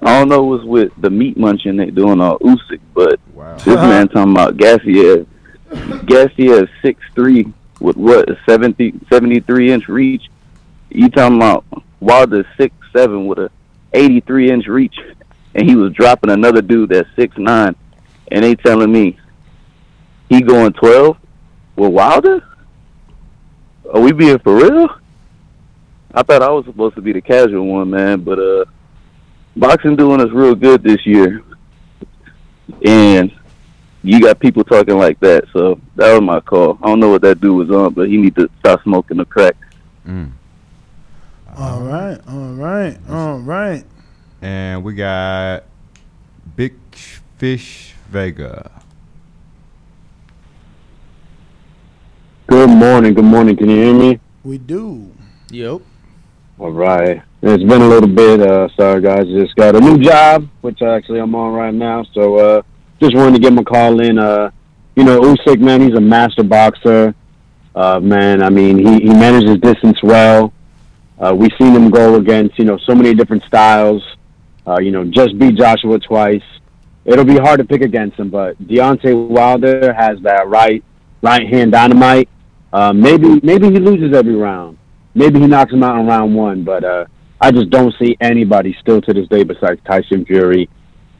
I don't know what's with the meat munching they doing on Usyk, but this man *laughs* talking about Gassiev. Gassiev six three with what a 70, 73 inch reach. You talking about Wilder six seven with a eighty three inch reach, and he was dropping another dude that's six nine, and they telling me he going twelve with Wilder. Are we being for real? I thought I was supposed to be the casual one, man, but uh, boxing doing us real good this year, and you got people talking like that. So that was my call. I don't know what that dude was on, but he need to stop smoking the crack. Mm. All right, all right, all right. And we got Big Fish Vega. Good morning. Good morning. Can you hear me? We do. Yep. All right. It's been a little bit. Uh, sorry, guys. Just got a new job, which actually I'm on right now. So uh, just wanted to get my call in. Uh, you know, Usyk, man, he's a master boxer. Uh, man, I mean, he, he manages distance well. Uh, we've seen him go against, you know, so many different styles. Uh, you know, just beat Joshua twice. It'll be hard to pick against him, but Deontay Wilder has that right right hand dynamite. Uh, maybe maybe he loses every round. Maybe he knocks him out in round one, but uh, I just don't see anybody still to this day besides Tyson Fury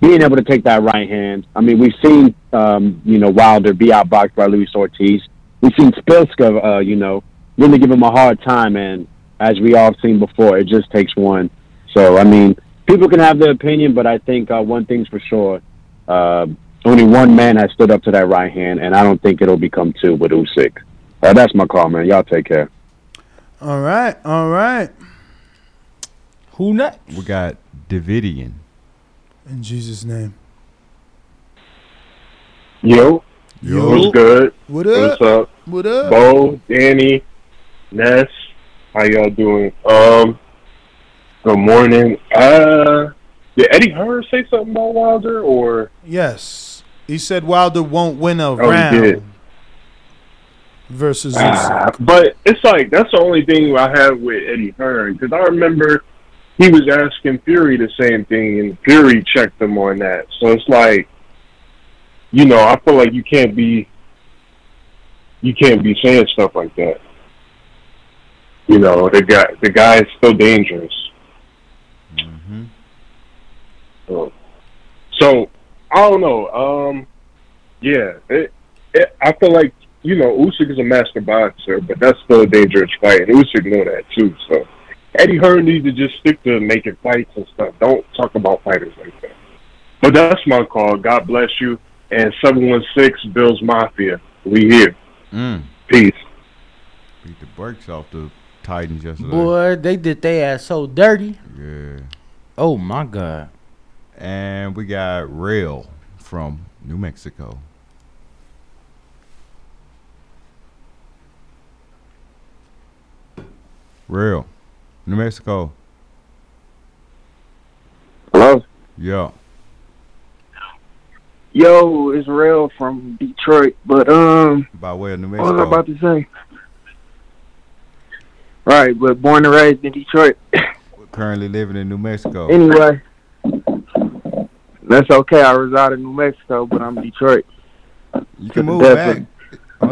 being able to take that right hand. I mean, we've seen um, you know Wilder be outboxed by Luis Ortiz. We've seen Szpilka, uh, you know, really give him a hard time, and as we all seen before, it just takes one. So I mean, people can have their opinion, but I think uh, one thing's for sure: uh, only one man has stood up to that right hand, and I don't think it'll become two with Usyk. Uh, that's my call, man. Y'all take care. All right, all right. Who next? We got Davidian. In Jesus' name. Yo. Yo. What's good? What up? What's up? What up? Bo, Danny, Ness. How y'all doing? Um, good morning. Uh, did Eddie Hearn say something about Wilder or? Yes. He said Wilder won't win a Oh, he round did. Versus Usyk. but it's like that's the only thing I have with Eddie Hearn because I remember he was asking Fury the same thing, and Fury checked him on that. So it's like, you know, I feel like you can't be, you can't be saying stuff like that. You know, the guy, the guy is still dangerous. So, so I don't know. Um, yeah, it, it, I feel like you know Usyk is a master boxer, but that's still a dangerous fight, and Usyk know that too. So Eddie Hearn needs to just stick to making fights and stuff. Don't talk about fighters like that. But that's my call. God bless you. And seven one six Bills Mafia. We here. Mm. Peace. Beat the brakes off the Titans yesterday. Boy, they did they ass so dirty. Yeah. Oh my god. And we got Rail from New Mexico. Rail. New Mexico. Hello? Yeah. Yo, it's Rail from Detroit, but um, By way of New what was I Mexico. about to say? Right, but born and raised in Detroit. Currently living in New Mexico. Anyway, that's okay. I reside in New Mexico, but I'm Detroit. You can move back.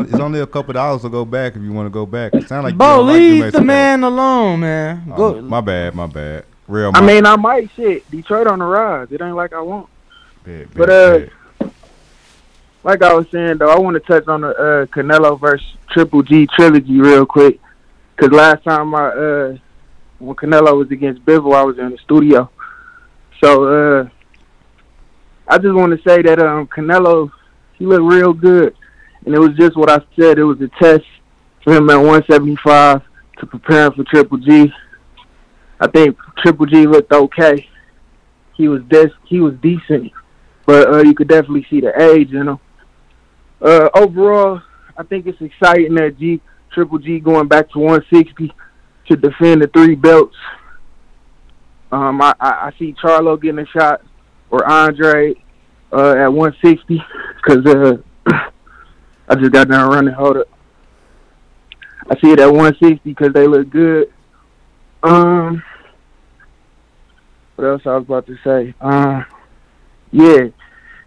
It's only a couple dollars to go back if you want to go back. It sounds like you Bo, don't like New leave the man alone, man. Oh, my bad, my bad. Real. I my- mean, I might shit. Detroit on the rise. It ain't like I want. Bad, But bad, uh, like I was saying though, I want to touch on the uh, Canelo versus Triple G trilogy real quick. Cause last time I uh, when Canelo was against Bivol, I was in the studio. So uh, I just want to say that um, Canelo, he looked real good, and it was just what I said. It was a test for him at 175 to prepare him for Triple G. I think Triple G looked okay. He was des- he was decent, but uh, you could definitely see the age in him. Uh, overall, I think it's exciting that G Triple G going back to 160 to defend the three belts. Um, I, I, I see Charlo getting a shot or Andre uh, at 160 because uh, *clears throat* I just got down running. Hold up. I see it at 160 because they look good. Um, what else I was about to say? Um, yeah.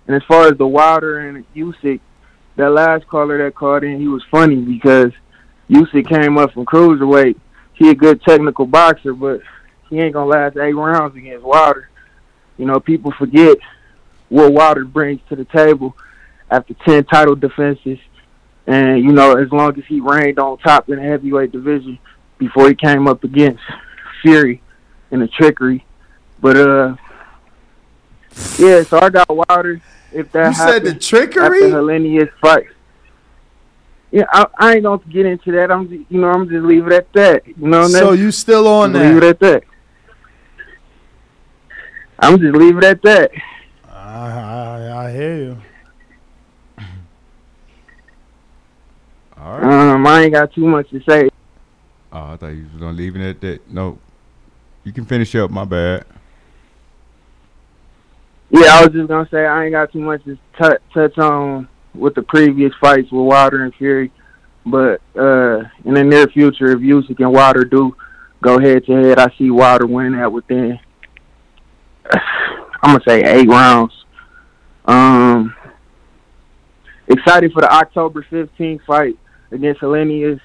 And as far as the Wilder and Usyk, that last caller that called in, he was funny because Usyk came up from cruiserweight. He a good technical boxer, but he ain't gonna last eight rounds against Wilder. You know, people forget what Wilder brings to the table after ten title defenses, and you know, as long as he reigned on top in the heavyweight division before he came up against Fury in the trickery. But uh, yeah, so I got Wilder. If that You said the trickery? after Helenius fight. yeah, I, I ain't gonna get into that. I'm, just, you know, I'm just leave it at that. You know, So you still on Just Leave it that? at that. I'm just leave it at that. I, I, I hear you. All right. Um, I ain't got too much to say. Oh, I thought you was gonna leave it at that. No, you can finish up. My bad. Yeah, I was just gonna say I ain't got too much to t- touch on with the previous fights with Wilder and Fury, but uh, in the near future, if Usyk and Wilder do go head to head, I see Wilder winning that within. *sighs* I'm gonna say eight rounds. Um, excited for the October 15th fight against Helenius.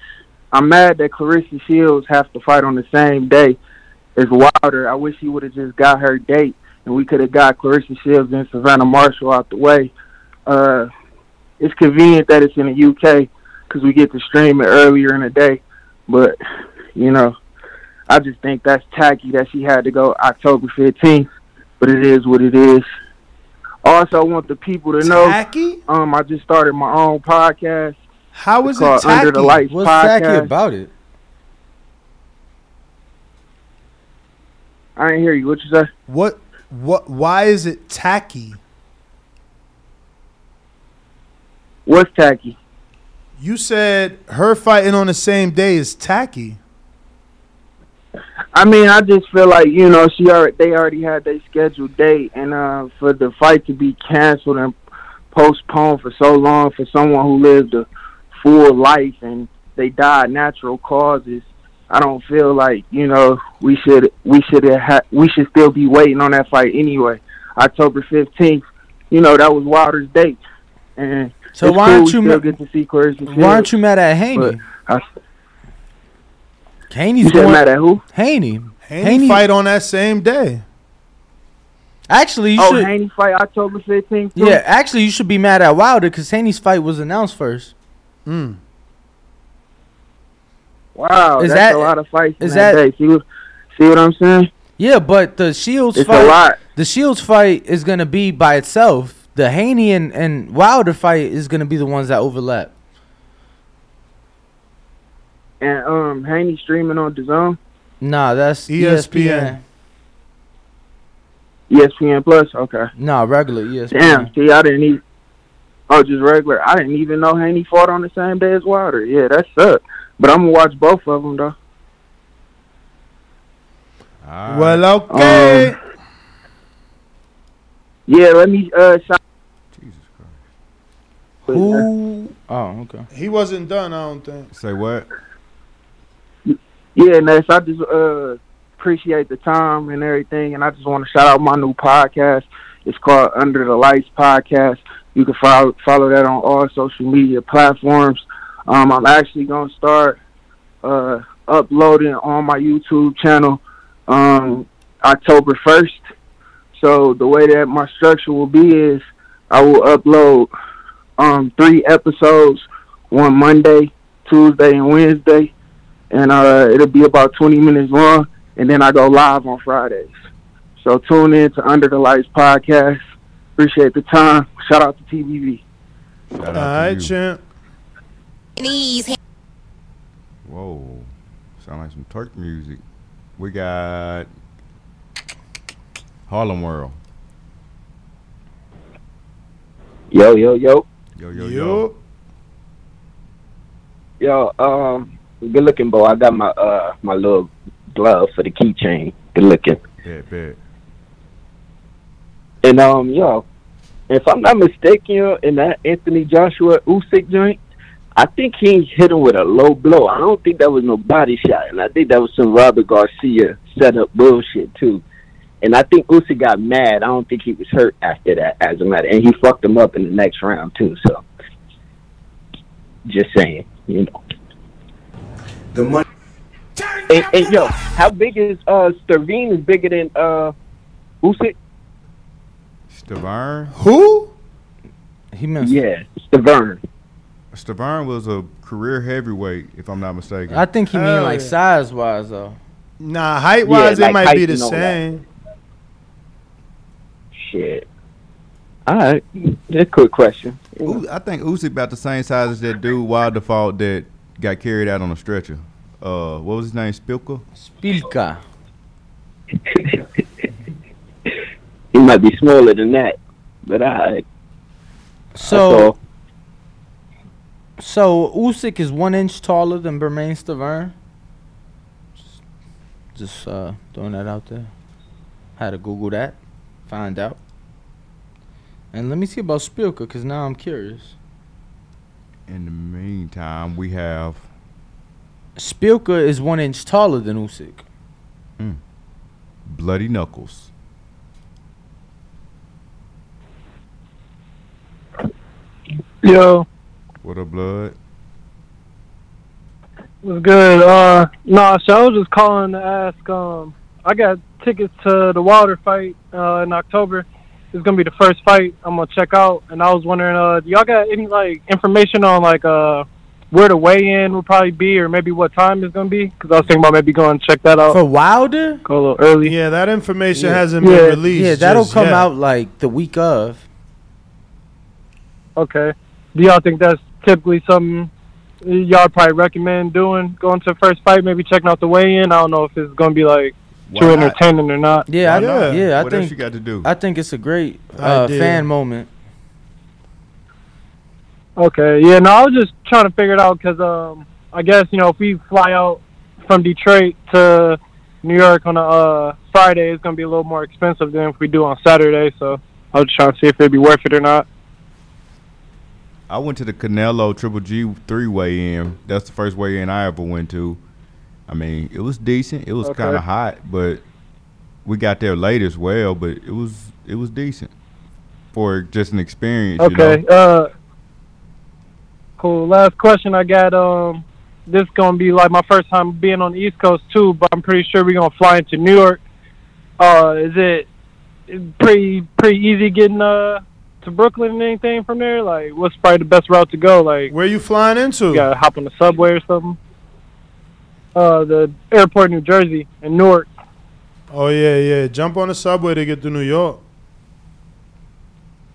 I'm mad that Claressa Shields has to fight on the same day as Wilder. I wish he would have just got her date and we could have got Claressa Shields and Savannah Marshall out the way. Uh, it's convenient that it's in the UK because we get to stream it earlier in the day. But you know, I just think that's tacky that she had to go October 15th. But it is what it is. Also, I want the people to know. Tacky? Um, I just started my own podcast. How It's it called tacky? Under the Lights What's podcast. tacky about it? I ain't hear you. What you say? What? What? Why is it tacky? What's tacky? You said her fighting on the same day is tacky. I mean, I just feel like you know she already they already had their scheduled date, and uh, for the fight to be canceled and postponed for so long for someone who lived a full life and they died natural causes, I don't feel like you know we should we should have we should still be waiting on that fight anyway. October fifteenth, you know that was Wilder's date, and So why cool aren't we you still ma- get to see Claressa Why aren't you mad at Haney? but I- Haney's You going mad at who? Haney. Haney, fight on that same day. Actually, you oh, should. Haney fight October fifteenth. Yeah, actually, you should be mad at Wilder because Haney's fight was announced first. Mm. Wow, Is that's that- a lot of fights is that, that-. See what, see what I'm saying? Yeah, but the Shields It's fight. The Shields fight is gonna be by itself. The Haney and, and Wilder fight is gonna be the ones that overlap. And um, Haney streaming on the zone, Nah, that's E ESPN. ESPN Plus. Okay. Nah, regular ESPN. Damn. See, I didn't even. Oh, just regular. I didn't even know Haney fought on the same day as Wilder. Yeah, that sucked. But I'm gonna watch both of them though. Well, okay. Um, yeah, let me uh. Shout- Jesus Christ. Who? Oh, okay. He wasn't done. I don't think. Say what? Yeah, Ness, I just uh appreciate the time and everything, and I just want to shout out my new podcast. It's called Under the Lights Podcast. You can follow follow that on all social media platforms. Um, I'm actually gonna start uh uploading on my YouTube channel um October first. So the way that my structure will be is I will upload um three episodes, one Monday, Tuesday, and Wednesday and uh, it'll be about 20 minutes long, and then I go live on Fridays. So tune in to Under the Lights podcast. Appreciate the time. Shout out to TBV. Shout All right, champ. Whoa, sound like some Turk music. We got Harlem World. Yo, yo, yo. Yo, yo, yo. Yo, um, good looking, boy. I got my uh my little glove for the keychain. Good looking. Bet, bet. And um, yo, if I'm not mistaken, in that Anthony Joshua Usyk joint, I think he hit him with a low blow. I don't think that was no body shot, and I think that was some Robert Garcia set up bullshit too. And I think Usyk got mad. I don't think he was hurt after that, as a matter, and he fucked him up in the next round too. So, just saying, you know. The money. And, and yo, how big is uh Stiverne? Is bigger than uh Usyk? Stiverne. Who? He meant. Yeah, Stiverne. Stiverne was a career heavyweight, if I'm not mistaken. I think he mean Hell like yeah. size wise though. Nah, height wise, Yeah, it like might height be the and all that. same. Shit. All right, just a quick question. U- I think Usyk about the same size as that dude Wild Default that got carried out on a stretcher. Uh, what was his name? Szpilka. Szpilka. *laughs* He might be smaller than that, but I. So, so Usyk is one inch taller than Bermane Stiverne. Just, just uh, throwing that out there. Had to Google that, find out. And let me see about Szpilka, because now I'm curious. In the meantime, we have Szpilka is one inch taller than Usyk. Hmm. Bloody Knuckles. Yo, What up, Blood? what's good? Uh, nah, so I was just calling to ask. Um, I got tickets to the Wilder fight uh, in October. It's gonna be the first fight I'm gonna check out, and I was wondering, uh, do y'all got any like information on like uh where the weigh-in will probably be, or maybe what time it's gonna be? Because I was thinking about maybe going to check that out for Wilder. Go a little early. Yeah, that information Yeah. hasn't Yeah. been released. Yeah, that'll just come yet. out like the week of. Okay. Do y'all think that's typically something y'all probably recommend doing? Going to the first fight, maybe checking out the weigh-in. I don't know if it's gonna be like too Why not? entertaining or not. Yeah, I, Why not? yeah, I What think else you got to do? I think it's a great uh, Idea. fan moment. Okay, yeah, no, I was just trying to figure it out because um, I guess you know if we fly out from Detroit to New York on a uh, Friday, it's gonna be a little more expensive than if we do on Saturday. So I was just trying to see if it'd be worth it or not. I went to the Canelo Triple G three weigh in. That's the first weigh in I ever went to. I mean, it was decent. It was Okay. kind of hot, but we got there late as well. But it was it was decent for just an experience. Okay, You know? uh, cool. Last question I got. Um, this gonna be like my first time being on the East Coast too, but I'm pretty sure we're gonna fly into New York. Uh, is it pretty pretty easy getting uh to Brooklyn and anything from there? Like, what's probably the best route to go? Like, where you flying into? You gotta hop on the subway or something. Uh, the airport, in New Jersey, in Newark. Oh yeah, yeah. Jump on the subway to get to New York.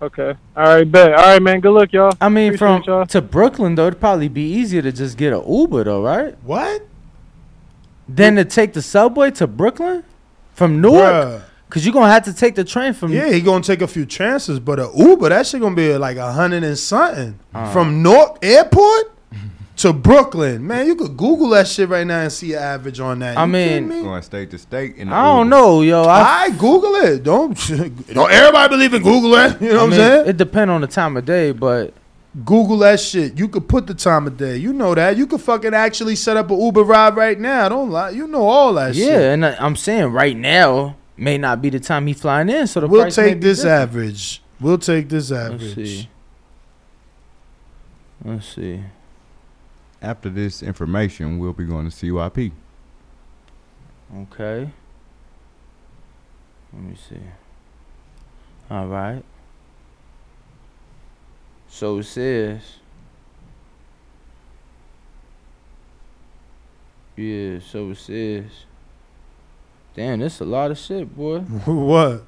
Okay. All right, bet. All right, man. Good luck, y'all. I mean, Appreciate from to Brooklyn though, it'd probably be easier to just get an Uber though, right? What? Than to take the subway to Brooklyn from Newark, Bruh. Cause you're gonna have to take the train from. Yeah, he gonna take a few chances, but a Uber that shit gonna be like a hundred and something Uh. from Newark Airport to Brooklyn. Man, you could Google that shit right now and see an average on that. I You kidding mean- me? going state to state. In the I don't Uber. know, yo. I, I Google it. Don't *laughs* don't everybody believe in Google it. You know I what I'm saying? It depends on the time of day, but Google that shit. You could put the time of day. You know that. You could fucking actually set up an Uber ride right now. Don't lie. You know all that yeah, shit. Yeah, and I, I'm saying right now may not be the time he flying in, so the We'll price may take be this different. average. We'll take this average. Let's average. see. Let's see. After this information, we'll be going to CYP. Okay. Let me see. All right. So it says. Yeah, so it says. Damn, that's a lot of shit, boy. *laughs* what?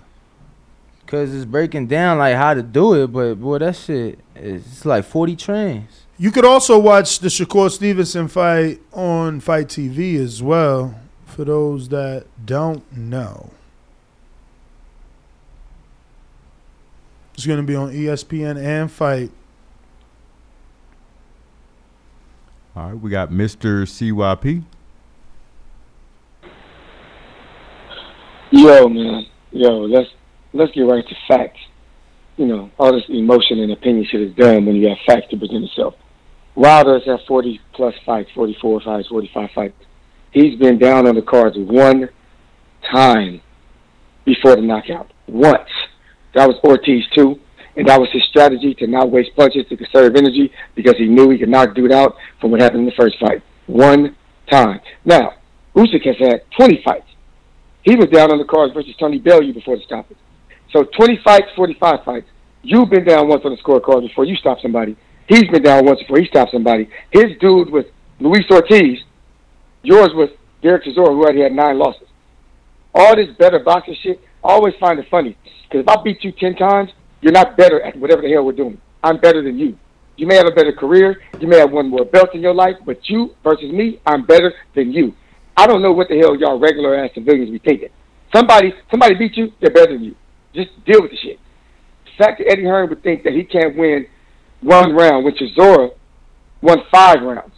Cause it's breaking down like how to do it, but boy, that shit is it's like forty trains. You could also watch the Shakur Stevenson fight on Fight TV as well. For those that don't know, it's going to be on ESPN and Fight. All right, we got Mr. CYP. Yo, man. Yo, let's let's get right to facts. You know, all this emotion and opinion shit is done when you have facts to present yourself. itself. Wilder's had 40 plus fights, 44 fights, 45 fights. He's been down on the cards one time before the knockout. Once. That was Ortiz too. And that was his strategy to not waste punches, to conserve energy, because he knew he could knock dude out from what happened in the first fight. One time. Now, Usyk has had 20 fights. He was down on the cards versus Tony Bellew before the stoppage. So 20 fights, 45 fights. You've been down once on the scorecard before you stop somebody. He's been down once before he stopped somebody. His dude with Luis Ortiz. Yours with Derek Chisora, who already had nine losses. All this better boxing shit, I always find it funny. Because if I beat you 10 times, you're not better at whatever the hell we're doing. I'm better than you. You may have a better career, you may have won more belts in your life, but you versus me, I'm better than you. I don't know what the hell y'all regular ass civilians be thinking. Somebody somebody beat you, they're better than you. Just deal with the shit. The fact that Eddie Hearn would think that he can't win one round when Chisora won five rounds.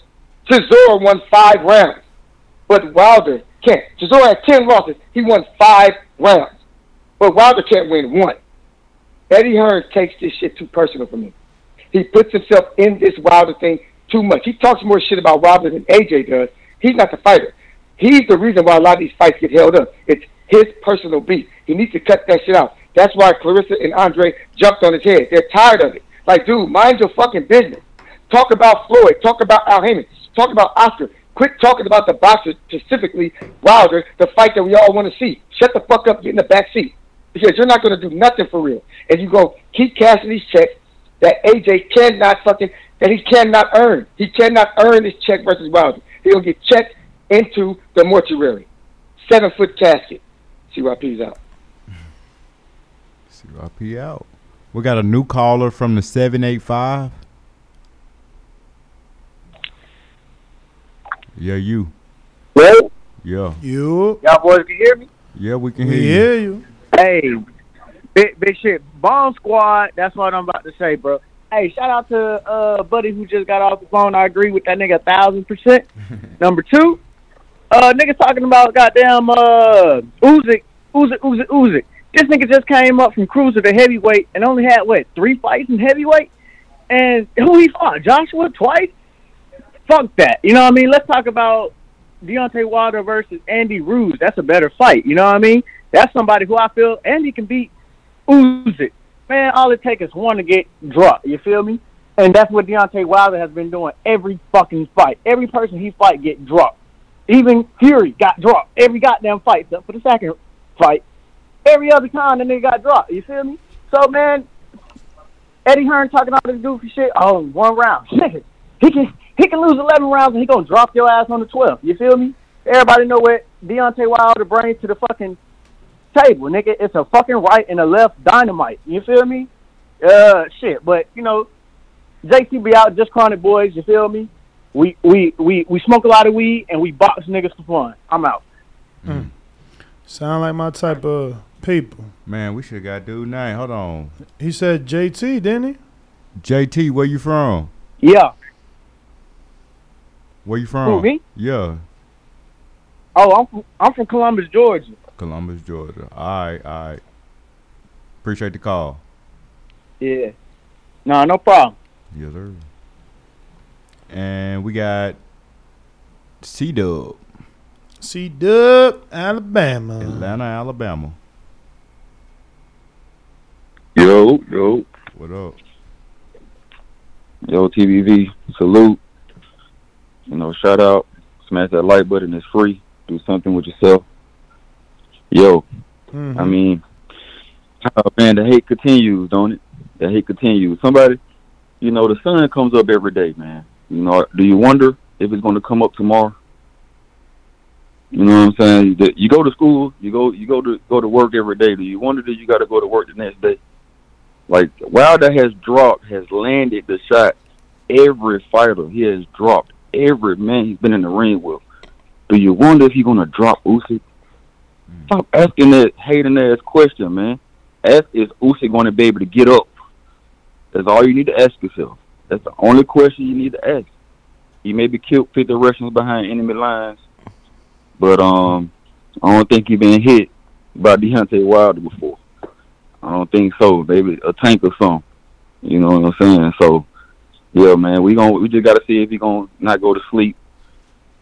Chisora won five rounds, but Wilder can't. Chisora had ten losses. He won five rounds, but Wilder can't win one. Eddie Hearn takes this shit too personal for me. He puts himself in this Wilder thing too much. He talks more shit about Wilder than AJ does. He's not the fighter. He's the reason why a lot of these fights get held up. It's his personal beef. He needs to cut that shit out. That's why Claressa and Andre jumped on his head. They're tired of it. Like, dude, mind your fucking business. Talk about Floyd. Talk about Al Haymon. Talk about Oscar. Quit talking about the boxer, specifically Wilder, the fight that we all want to see. Shut the fuck up, get in the back seat. Because you're not going to do nothing for real. And you go keep cashing these checks that AJ cannot fucking, that he cannot earn. He cannot earn this check versus Wilder. He'll get checked into the mortuary. Seven foot casket. CYP's out. CYP out. We got a new caller from the 785. Yeah, you. Hello? Yeah. You. Y'all boys can hear me? Yeah, we can We hear you. hear you. Hey, big big shit. Bomb squad. That's what I'm about to say, bro. Hey, shout out to uh buddy who just got off the phone. I agree with that nigga a thousand percent. *laughs* Number two, uh niggas talking about goddamn uh Usyk, Usyk, Usyk, Usyk. This nigga just came up from cruiser to heavyweight and only had what three fights in heavyweight. And who he fought? Joshua twice. Fuck that. You know what I mean? Let's talk about Deontay Wilder versus Andy Ruiz. That's a better fight. You know what I mean? That's somebody who I feel Andy can beat Usyk. Man, all it takes is one to get dropped. You feel me? And that's what Deontay Wilder has been doing every fucking fight. Every person he fight get dropped. Even Fury got dropped every goddamn fight except for the second fight. Every other time the nigga got dropped. You feel me? So man, Eddie Hearn talking all this goofy shit. Oh, one round. *laughs* Nigga, he can he can lose eleven rounds and he gonna drop your ass on the twelfth. You feel me? Everybody know what Deontay Wilder brings to the fucking table, nigga. It's a fucking right and a left dynamite. You feel me? Uh, shit. But you know, JT be out just chronic boys. You feel me? We we we we smoke a lot of weed and we box niggas for fun. I'm out. Hmm. Hmm. Sound like my type of people. Man, we should have got dude name. Hold on. He said JT, didn't he? JT, where you from? Yeah. Where you from? Who, me? Yeah, Oh, I'm from, I'm from Columbus, Georgia. Columbus, Georgia. All right, all right. Appreciate the call. Yeah. No, no problem. Yes, sir. And we got C Dub, C Dub, Alabama. Atlanta, Alabama. Yo, yo, What up? yo, TBV, salute. You know, shout out, smash that like button. It's free. Do something with yourself. Yo, mm-hmm. I mean, oh, man, the hate continues, don't it? The hate continues. Somebody, you know, the sun comes up every day, man. You know, do you wonder if it's going to come up tomorrow? You know what I'm saying? You go to school, you go, you go to go to work every day. Do you wonder that you got to go to work the next day? Like Wilder has dropped, has landed the shot. Every fighter he has dropped, every man he's been in the ring with. Do you wonder if he's gonna drop Usyk? Hmm. Stop asking that hating ass question, man. Ask is Usyk gonna be able to get up? That's all you need to ask yourself. That's the only question you need to ask. He may be killed 50 Russians behind enemy lines, but um, I don't think he been hit by Deontay Wilder before. I don't think so. Maybe a tank or something. You know what I'm saying? So, yeah, man, we gon' we just gotta see if he gonna not go to sleep.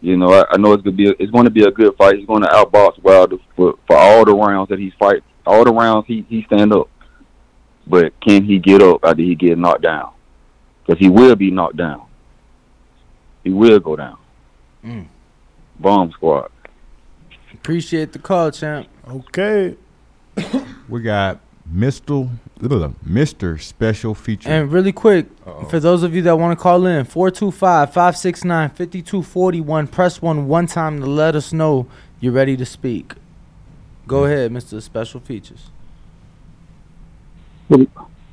You know, I, I know it's gonna be a, it's going to be a good fight. He's going to outbox Wilder for for all the rounds that he fight, all the rounds he he stand up. But can he get up after he get knocked down? Because he will be knocked down. He will go down. Mm. Bomb squad. Appreciate the call, champ. Okay. *coughs* We got Mr. Mr. Special Feature. And really quick, for those of you that want to call in, 425-569-5241. Press one one time to let us know you're ready to speak. Go Mm. ahead, Mr. Special Features. Good,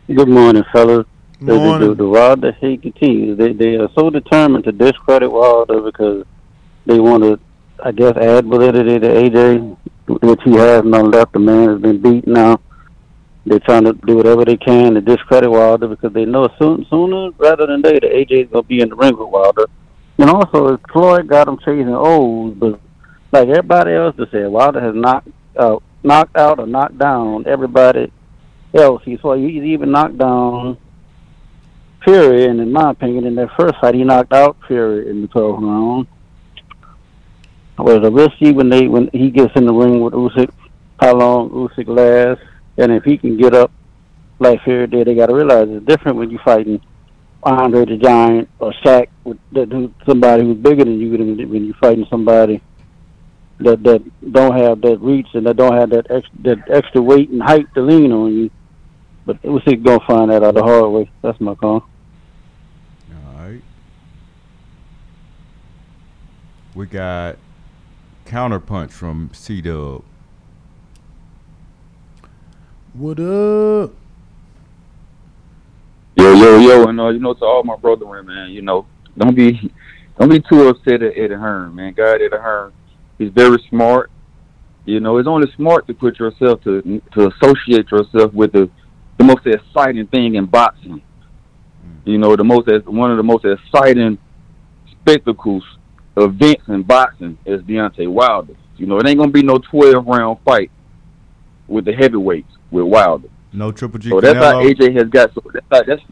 good morning, fellas. The, the, the, the Wilder hate continues. They they are so determined to discredit Wilder because they want to, I guess, add validity to AJ, which he has none left. The man has been beaten now. They're trying to do whatever they can to discredit Wilder because they know soon, sooner rather than later, AJ's gonna be in the ring with Wilder. And also, Floyd got him chasing O's, but like everybody else has said, Wilder has knocked out, knocked out or knocked down everybody else. He's well, he's even knocked down Fury, and in my opinion, in that first fight, he knocked out Fury in the 12th round. Whereas see when they when he gets in the ring with Usyk, how long Usyk lasts, and if he can get up like Fury did, they got to realize it's different when you're fighting Andre the Giant or Shaq with that, somebody who's bigger than you than when you're fighting somebody that that don't have that reach and that don't have that ex, that extra weight and height to lean on you. But Usyk gonna find that out the hard way. That's my call. All right. We got counterpunch from C Dub. What up? Yo, yo, yo, and uh, you know, to all my brethren, man, you know, don't be, don't be too upset at Eddie Hearn, man. God, Eddie Hearn, he's very smart. You know, it's only smart to put yourself to to associate yourself with the the most exciting thing in boxing. You know, the most one of the most exciting spectacles events in boxing is Deontay Wilder. You know, it ain't gonna be no twelve round fight with the heavyweights with Wilder. No Triple G So that's how AJ has got. So that's how, that's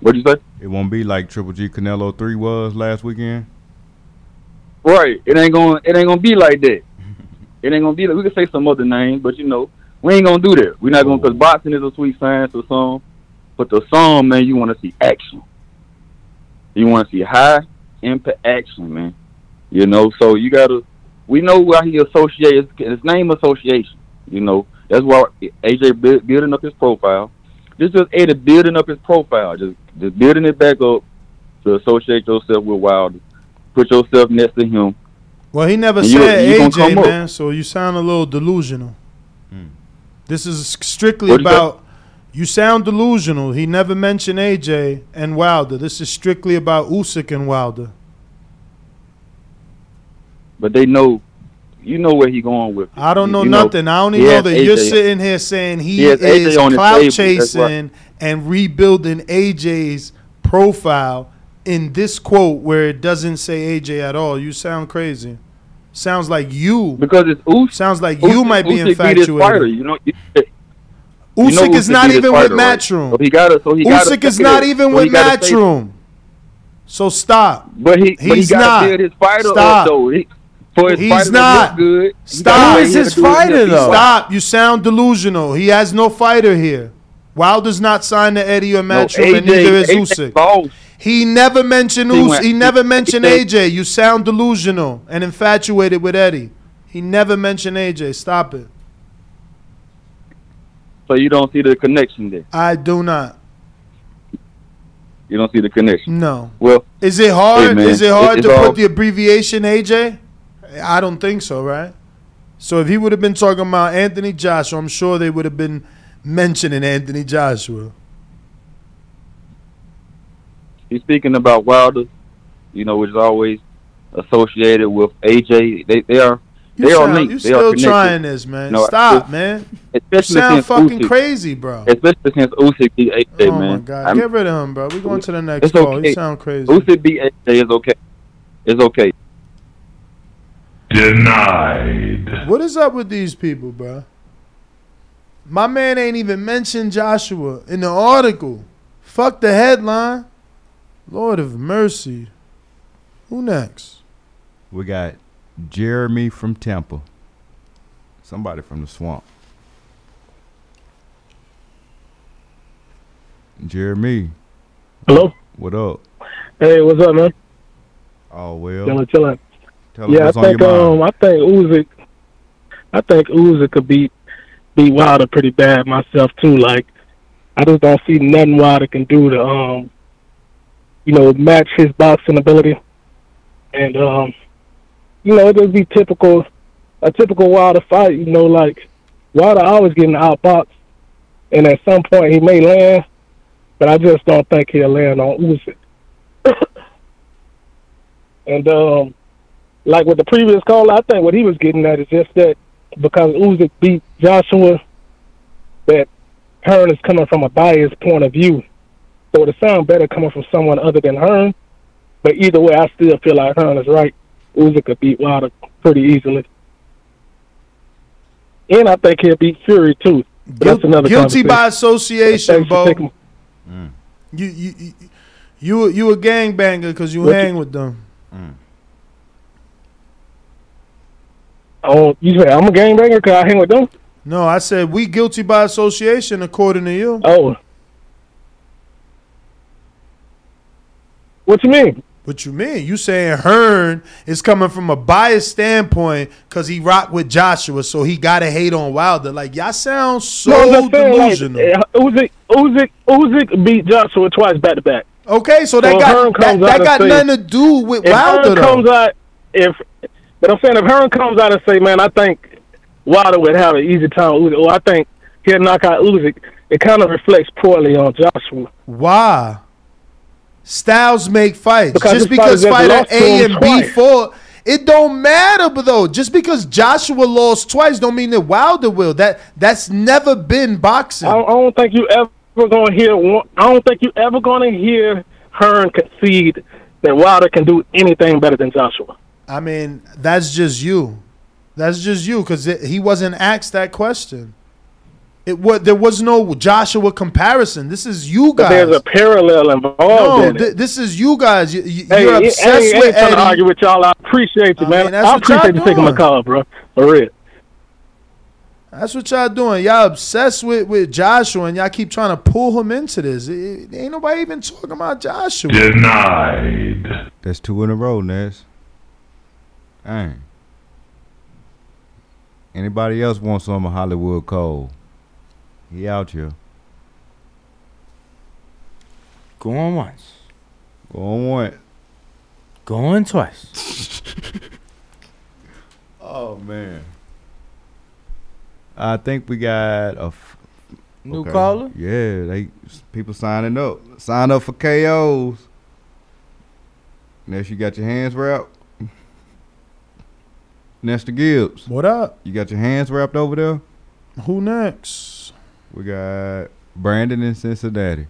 what you say. It won't be like Triple G Canelo three was last weekend. Right. It ain't gonna. It ain't gonna be like that. *laughs* It ain't gonna be. Like, we could say some other names, but you know, we ain't gonna do that. We're not gonna because boxing is a sweet science or some. But the song, man, you want to see action. You want to see high impact action, man. You know, so you gotta. We know why he associates his name association. You know, that's why AJ building up his profile. This is Eddie building up his profile, just just building it back up to associate yourself with Wilder. Put yourself next to him. Well, he never And you- said you gonna AJ, come up. man. So you sound a little delusional. Hmm. This is strictly What'd about. You sound delusional. He never mentioned AJ and Wilder. This is strictly about Usyk and Wilder. But they know, you know where he going with. it. I don't know you nothing. I only know that you're sitting here saying he, He is clout chasing right. and rebuilding AJ's profile in this quote where it doesn't say AJ at all. You sound crazy. Sounds like you because it's Usyk. Sounds like you Usyk- might be Usyk beat his fighter, infatuated. You know, you, you know Usyk is not even with fighter, right? Matchroom. So he got So he gotta Usyk is not even So with gotta Matchroom. So stop. But he, but he gotta not. his fighter Stop. up though. He, He's fighter to not. look good. Stop. gotta say he gotta do his best. Stop. You sound delusional. He has no fighter here. Wilder's not signed to Eddie or No, Matchroom, and neither is AJ Usyk. balls. He never mentioned He Us. went- He never mentioned AJ AJ. You sound delusional and infatuated with Eddie. He never mentioned AJ. Stop it. So you don't see the connection there. I do not. You don't see the connection. No. Well, Is it hard? Hey, man, Is it hard it's to all- put the abbreviation AJ? I don't think so, right? So if he would have been talking about Anthony Joshua, I'm sure they would have been mentioning Anthony Joshua. He's speaking about Wilder, you know, which is always associated with AJ. They they are You they are linked. you they still are trying this, man. No, Stop, man. You sound fucking Usyk- crazy, bro. Especially since Usyk beat AJ, oh man. my god, I'm- get rid of him, bro. We going to the next It's call. okay. You sound crazy. Usyk beat AJ is okay. It's okay. Denied. What is up with these people, bro? My man ain't even mentioned Joshua in the article. Fuck the headline. Lord of mercy. Who next? We got Jeremy from Temple. Somebody from the swamp. Jeremy. Hello. What up? Hey, what's up, man? Oh well. Chilling, chilling. Tell yeah, I think um, I think Usyk, I think Usyk could beat beat Wilder pretty bad myself too. Like, I just don't see nothing Wilder can do to um, you know, match his boxing ability, and um, you know, it just be typical, a typical Wilder fight. You know, like Wilder always getting outboxed, and at some point he may land, but I just don't think he'll land on Usyk. *coughs* and um, like with the previous call, I think what he was getting at is just that because Usyk beat Joshua, that Hearn is coming from a biased point of view. So it sound better coming from someone other than Hearn. But either way, I still feel like Hearn is right. Usyk could beat Wilder pretty easily. And I think he'll beat Fury too. But that's another Guilty by association, Bo. taking- mm. You you you you, you a gangbanger because you What hang you- with them. Mm. Oh, you say I'm a gangbanger because I hang with them? No, I said we guilty by association according to you. Oh. What you mean? What you mean? You saying Hearn is coming from a biased standpoint because he rocked with Joshua, so he gotta hate on Wilder. Like y'all sound so no, I'm saying, delusional. Eh, like, Usyk, Usyk beat Joshua twice back to back. Okay, so that So got that, that got nothing to do with If Wilder Hearn though. comes out, if but I'm saying if Hearn comes out and say, "Man, I think Wilder would have an easy time," with Usyk, or I think he'll knock out Usyk, it kind of reflects poorly on Joshua. Why? Styles make fights. Because just because fighter A and B fought, it don't matter. But though, just because Joshua lost twice, don't mean that Wilder will. That that's never been boxing. I don't, I don't think you ever gonna hear. One, I don't think you ever gonna hear Hearn concede that Wilder can do anything better than Joshua. I mean, that's just you. That's just you because he wasn't asked that question. It what there was no Joshua comparison. This is you But guys. there's a parallel involved no, in it. th- this is you guys. You, you, Hey, you're I ain't- obsessed I ain't with trying Eddie. to argue with y'all. I appreciate you, I man. mean, I what y'all appreciate you taking my doing. call, bro. For real. That's what y'all doing. Y'all obsessed with, with Joshua, and y'all keep trying to pull him into this. It- it- ain't nobody even talking about Joshua. Denied. That's two in a row, Ness. Dang. Anybody else want some of Hollywood Cole? He out here. Going once. Going one. Going twice. *laughs* Oh man. I think we got a f- New caller? Yeah, they people signing up. Sign up for KOs. Ness, you got your hands wrapped. Nestor Gibbs. What up? You got your hands wrapped over there? Who next? We got Brandon in Cincinnati.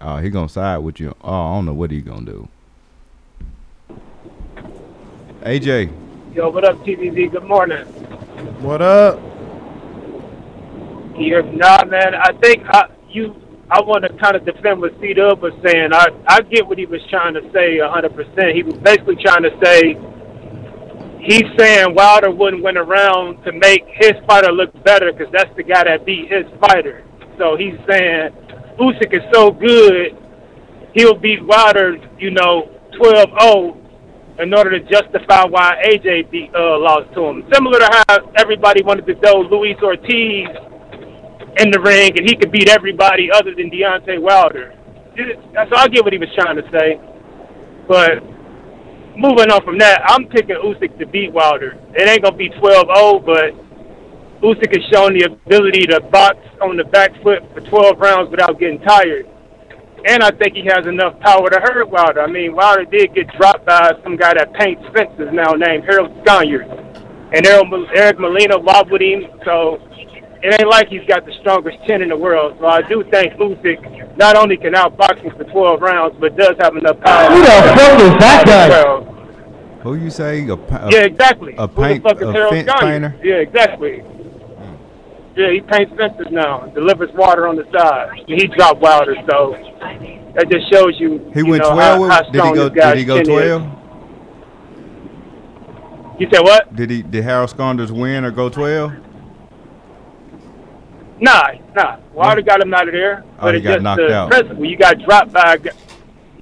Oh, he gonna side with you. Oh, I don't know what he gonna do. AJ, Yo, what up, TVZ? Good morning. What up? Here, nah, man. I think I, you. I want to kind of defend what C Dub was saying. I I get what he was trying to say 100. percent He was basically trying to say he's saying Wilder wouldn't win around to make his fighter look better because that's the guy that beat his fighter. So he's saying Usyk is so good, he'll beat Wilder, you know, 12-0 in order to justify why AJ beat, uh, lost to him. Similar to how everybody wanted to throw Luis Ortiz in the ring and he could beat everybody other than Deontay Wilder. So I get what he was trying to say. But moving on from that, I'm picking Usyk to beat Wilder. It ain't to be 12-0, but Usyk has shown the ability to box on the back foot for 12 rounds without getting tired. And I think he has enough power to hurt Wilder. I mean, Wilder did get dropped by some guy that paints fences now named Harold Sconiers. And Eric Molina wobbled him, so it ain't like he's got the strongest chin in the world. So I do think Usyk not only can outbox him for 12 rounds, but does have enough power. Who the fuck is that guy? Who you say a, pa- a yeah, exactly. a Who the paint fuck is a Harold fence Sconyard? painter? Yeah, exactly. Yeah, he paints fences now. Delivers water on the side. He dropped Wilder, so that just shows you. He you went know, twelve. How, with- how did he strong go? this guy's Did he go chin is. twelve? You said what? Did he? Did Harold Saunders win or go twelve? Nah, nah. Wilder got him out of there. Oh, but he it's got just knocked the out. principle. You got dropped by a guy.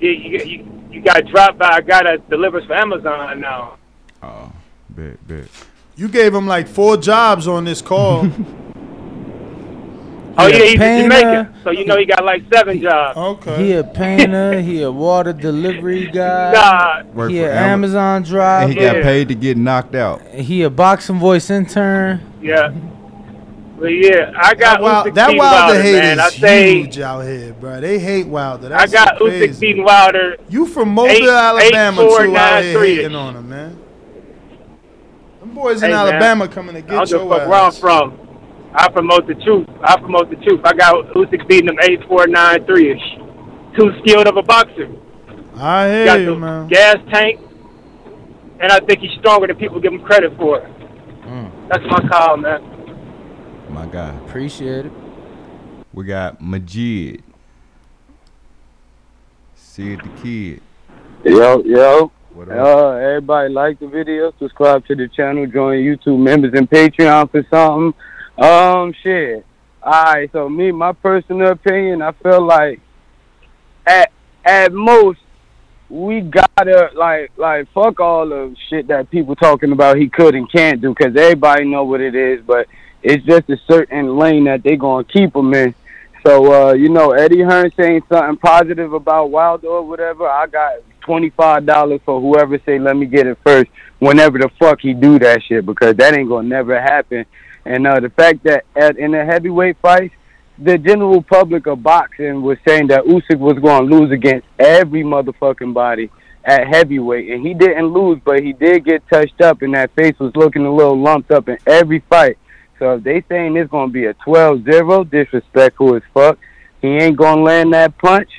You, you, you, you got dropped by a guy that delivers for Amazon now. Oh, bet, bet. You gave him like four jobs on this call. *laughs* Oh yeah, he's a painter. Jamaican, so you know he got like seven jobs. Okay. He a painter. he a water delivery *laughs* guy. Nah. Work he for a Am- Amazon driver. And he got paid to get knocked out. He a boxing voice intern. Yeah. But yeah, I got That, Usyk that Wilder Wilder, hate man. I is say huge out here, bro. They hate Wilder. I got crazy. Usyk beating Wilder. You from Mobile, eight- Alabama, eight, four, too, out here three. hating on him, man. Them boys in man, Alabama coming to I get don't give your fuck where I'm ass. from. I promote the truth. I promote the truth. I got Usyk beating him eight, four, nine, three ish. Too skilled of a boxer. I hear got you, man. gas tank, and I think he's stronger than people give him credit for. Mm. That's my call, man. My God. Appreciate it. We got Majid. Sid the Kid. Yo, yo. What Uh, everybody like the video, subscribe to the channel, join YouTube members and Patreon for something. Um, shit. Alright, so me, my personal opinion, I feel like at at most we gotta like like fuck all the shit that people talking about he could and can't do because everybody know what it is, but it's just a certain lane that they're gonna keep him in. So uh, you know, Eddie Hearn saying something positive about Wilder or whatever, I got twenty five dollars for whoever say let me get it first. Whenever the fuck he do that shit, because that ain't gonna never happen. And uh, the fact that at, in the heavyweight fights, the general public of boxing was saying that Usyk was going to lose against every motherfucking body at heavyweight, and he didn't lose, but he did get touched up, and that face was looking a little lumped up in every fight. So if they saying it's going to be a 12-0, disrespectful as fuck, he ain't going to land that punch.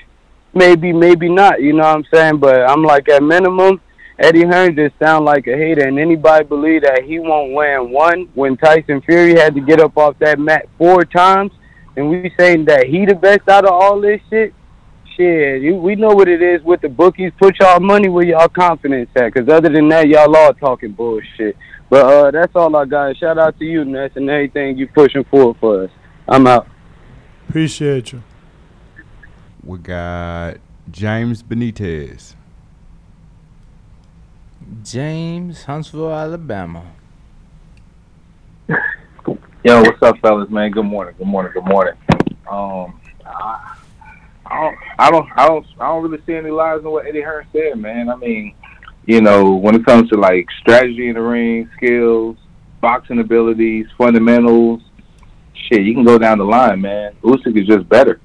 Maybe, maybe not. You know what I'm saying? But I'm like at minimum. Eddie Hearn just sound like a hater, and anybody believe that he won't land one when Tyson Fury had to get up off that mat four times, and we saying that he the best out of all this shit. Shit, you, we know what it is with the bookies. Put y'all money where y'all confidence at, because other than that, y'all all talking bullshit. But uh, that's all I got. Shout out to you, Ness, and everything you pushing forward for us. I'm out. Appreciate you. We got James Benitez. James, Huntsville, Alabama. *laughs* Yo, what's up, fellas? Man, good morning. Good morning. Good morning. Um, I, I don't, I don't, I don't, I don't really see any lies in what Eddie Hearn said, man. I mean, you know, when it comes to like strategy in the ring, skills, boxing abilities, fundamentals, shit, you can go down the line, man. Usyk is just better.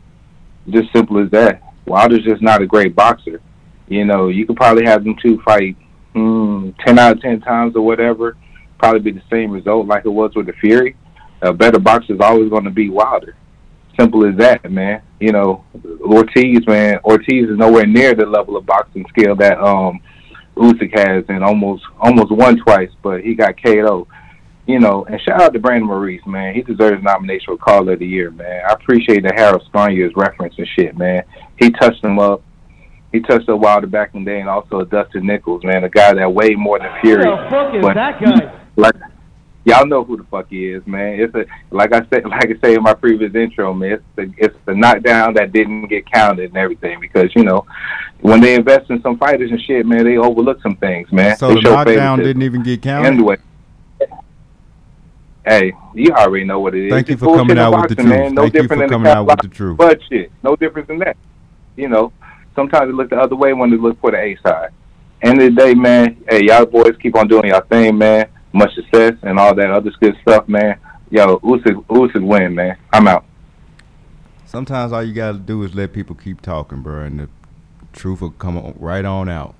Just simple as that. Wilder's just not a great boxer. You know, you could probably have them two fight mm, ten out of ten times or whatever. Probably be the same result like it was with the Fury. A better boxer is always going to be Wilder. Simple as that, man. You know, Ortiz, man. Ortiz is nowhere near the level of boxing skill that um Usyk has, and almost almost won twice, but he got KO. You know, and shout out to Brandon Maurice, man. He deserves a nomination for Caller of the Year, man. I appreciate that Harold Spanier is reference and shit, man. He touched him up. He touched up Wilder back in the day, and also Dustin Nichols, man, a guy that weighed more than Fury. Who the fuck is But- that guy? *laughs* like y'all know who the fuck he is, man. It's a like I said, *laughs* like I say in my previous intro, man. It's the it's the knockdown that didn't get counted and everything because you know when they invest in some fighters and shit, man, they overlook some things, man. So they the knockdown didn't even get counted. Anyway. Hey, you already know what it is. Thank you for coming out with the truth. Man. No Thank you different for than coming out with the truth. But shit, no difference than that. You know, sometimes they look the other way when they look for the A side. End of the day, man. Hey, y'all boys keep on doing y'all thing, man. Much success and all that other good stuff, man. Yo, Usyk, Usyk win, man. I'm out. Sometimes all you gotta do is let people keep talking, bro, and the truth will come on, right on out.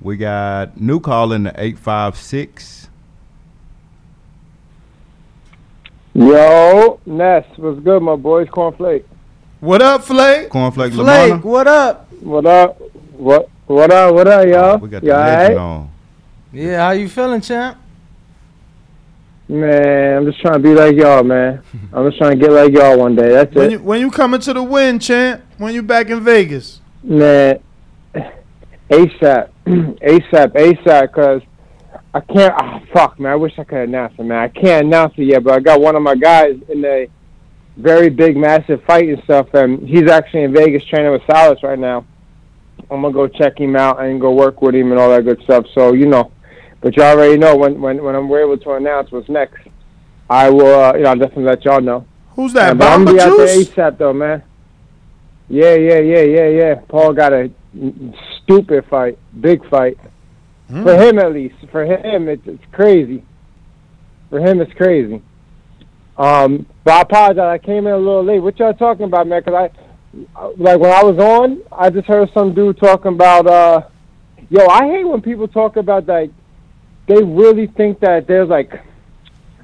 We got new call in the eight five six. Yo, Ness, what's good, my boys? Cornflake. What up, Flake? Cornflake Flake, Lamana. what up? What up? What what up? What up, y'all? We got the You legend alright? on. Yeah, how you feeling, champ? Man, I'm just trying to be like y'all, man. I'm just trying to get like y'all one day. That's When it. you when you coming to the win, champ? When you back in Vegas? Man, ASAP, ASAP, ASAP, cause I can't. Oh, fuck, man. I wish I could announce it, man. I can't announce it yet, but I got one of my guys in a very big, massive fight and stuff, and he's actually in Vegas training with Salas right now. I'm gonna go check him out and go work with him and all that good stuff. So you know, but you already know when when when I'm able to announce what's next, I will. Uh, you know, I'll definitely let y'all know. Who's that? Yeah, but I'm gonna be out there? ASAP though, man. Yeah, yeah, yeah, yeah, yeah. Paul got a stupid fight, big fight. Hmm. For him at least. For him, it's, it's crazy. For him, it's crazy. Um, but I apologize. I came in a little late. What y'all talking about, man? Because I, like, when I was on, I just heard some dude talking about, uh, yo, I hate when people talk about like they really think that there's like,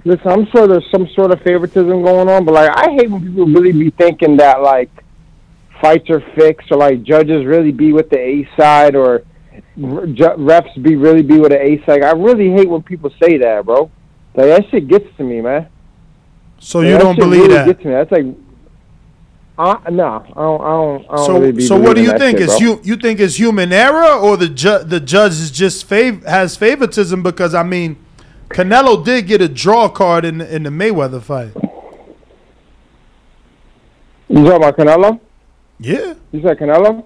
listen, I'm sure there's some sort of favoritism going on, but like, I hate when people really be thinking that like fights are fixed or like judges really be with the A side or refs be really be with the A side. I really hate when people say that, bro. Like that shit gets to me, man. So you don't believe really that? Gets to me. That's like, uh, no, I don't. I don't. I don't So, really be so what do you think shit, is you you think is human error or the ju- the judge is just fav- has favoritism because I mean, Canelo did get a draw card in the, in the Mayweather fight. You talking about Canelo? Yeah. You said Canelo?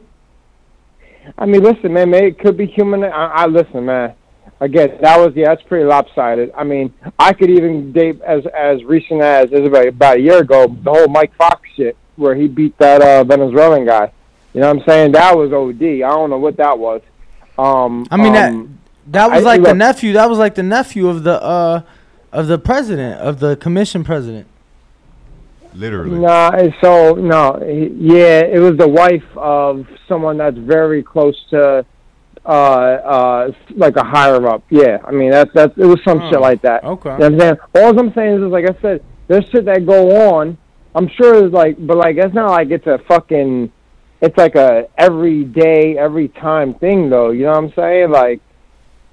I mean, listen, man. It could be human. I, I listen, man. Again, that was yeah, that's pretty lopsided. I mean, I could even date as as recent as it was about, about a year ago the whole Mike Fox shit where he beat that uh, Venezuelan guy. You know what I'm saying? That was OD. I don't know what that was. Um, I mean um, that that was I- like the nephew. That was like the nephew of the uh of the president of the commission president. Literally. Nah, so no, he- yeah, it was the wife of someone that's very close to, uh, uh, like a higher up. Yeah, I mean that's that's it was some Oh, shit like that. okay. You know what I'm saying all I'm saying is, is like I said, there's shit that go on. I'm sure it's like, but like it's not like it's a fucking, it's like a every day, every time thing though. You know what I'm saying? Like,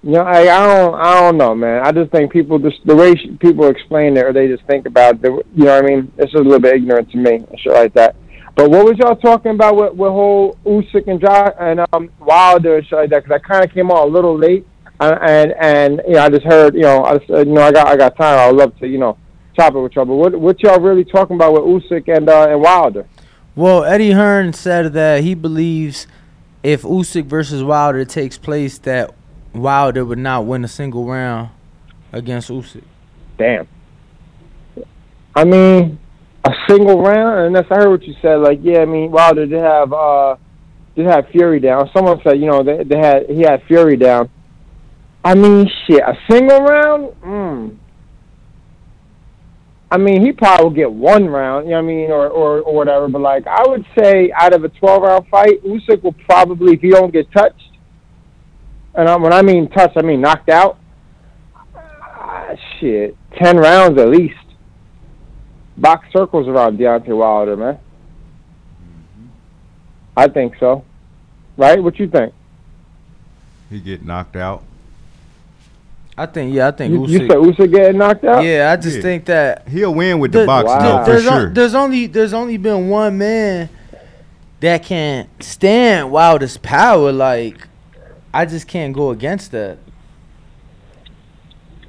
you know, I, I don't, I don't know, man. I just think people just the way people explain it, or they just think about it. You know what I mean? It's just a little bit ignorant to me, and shit like that. But what was y'all talking about with, with whole Usyk and Josh and um Wilder and shit like that? Because I kind of came on a little late, uh, and and you know I just heard you know I just, you know I got I got time. I would love to you know chop it with y'all. But what what y'all really talking about with Usyk and uh, and Wilder? Well, Eddie Hearn said that he believes if Usyk versus Wilder takes place, that Wilder would not win a single round against Usyk. Damn. I mean, a single round, and that's I heard what you said. Like, yeah, I mean, Wilder did have uh did have Fury down. Someone said, you know, they they had he had Fury down. I mean, shit, a single round. Mm. I mean, he probably will get one round. You know what I mean, or or or whatever. But like, I would say out of a twelve round fight, Usyk will probably, if he don't get touched, and I, when I mean touched, I mean knocked out. Ah, shit, ten rounds at least. Box circles around Deontay Wilder, man. I think so. Right? What you think? He get knocked out. I think yeah, I think You, Usyk. you said Usyk getting knocked out? Yeah, I just think that he'll win with the, the- boxing the- though, for there's, o- sure. there's only there's only been one man that can stand Wilder's power. Like I just can't go against that.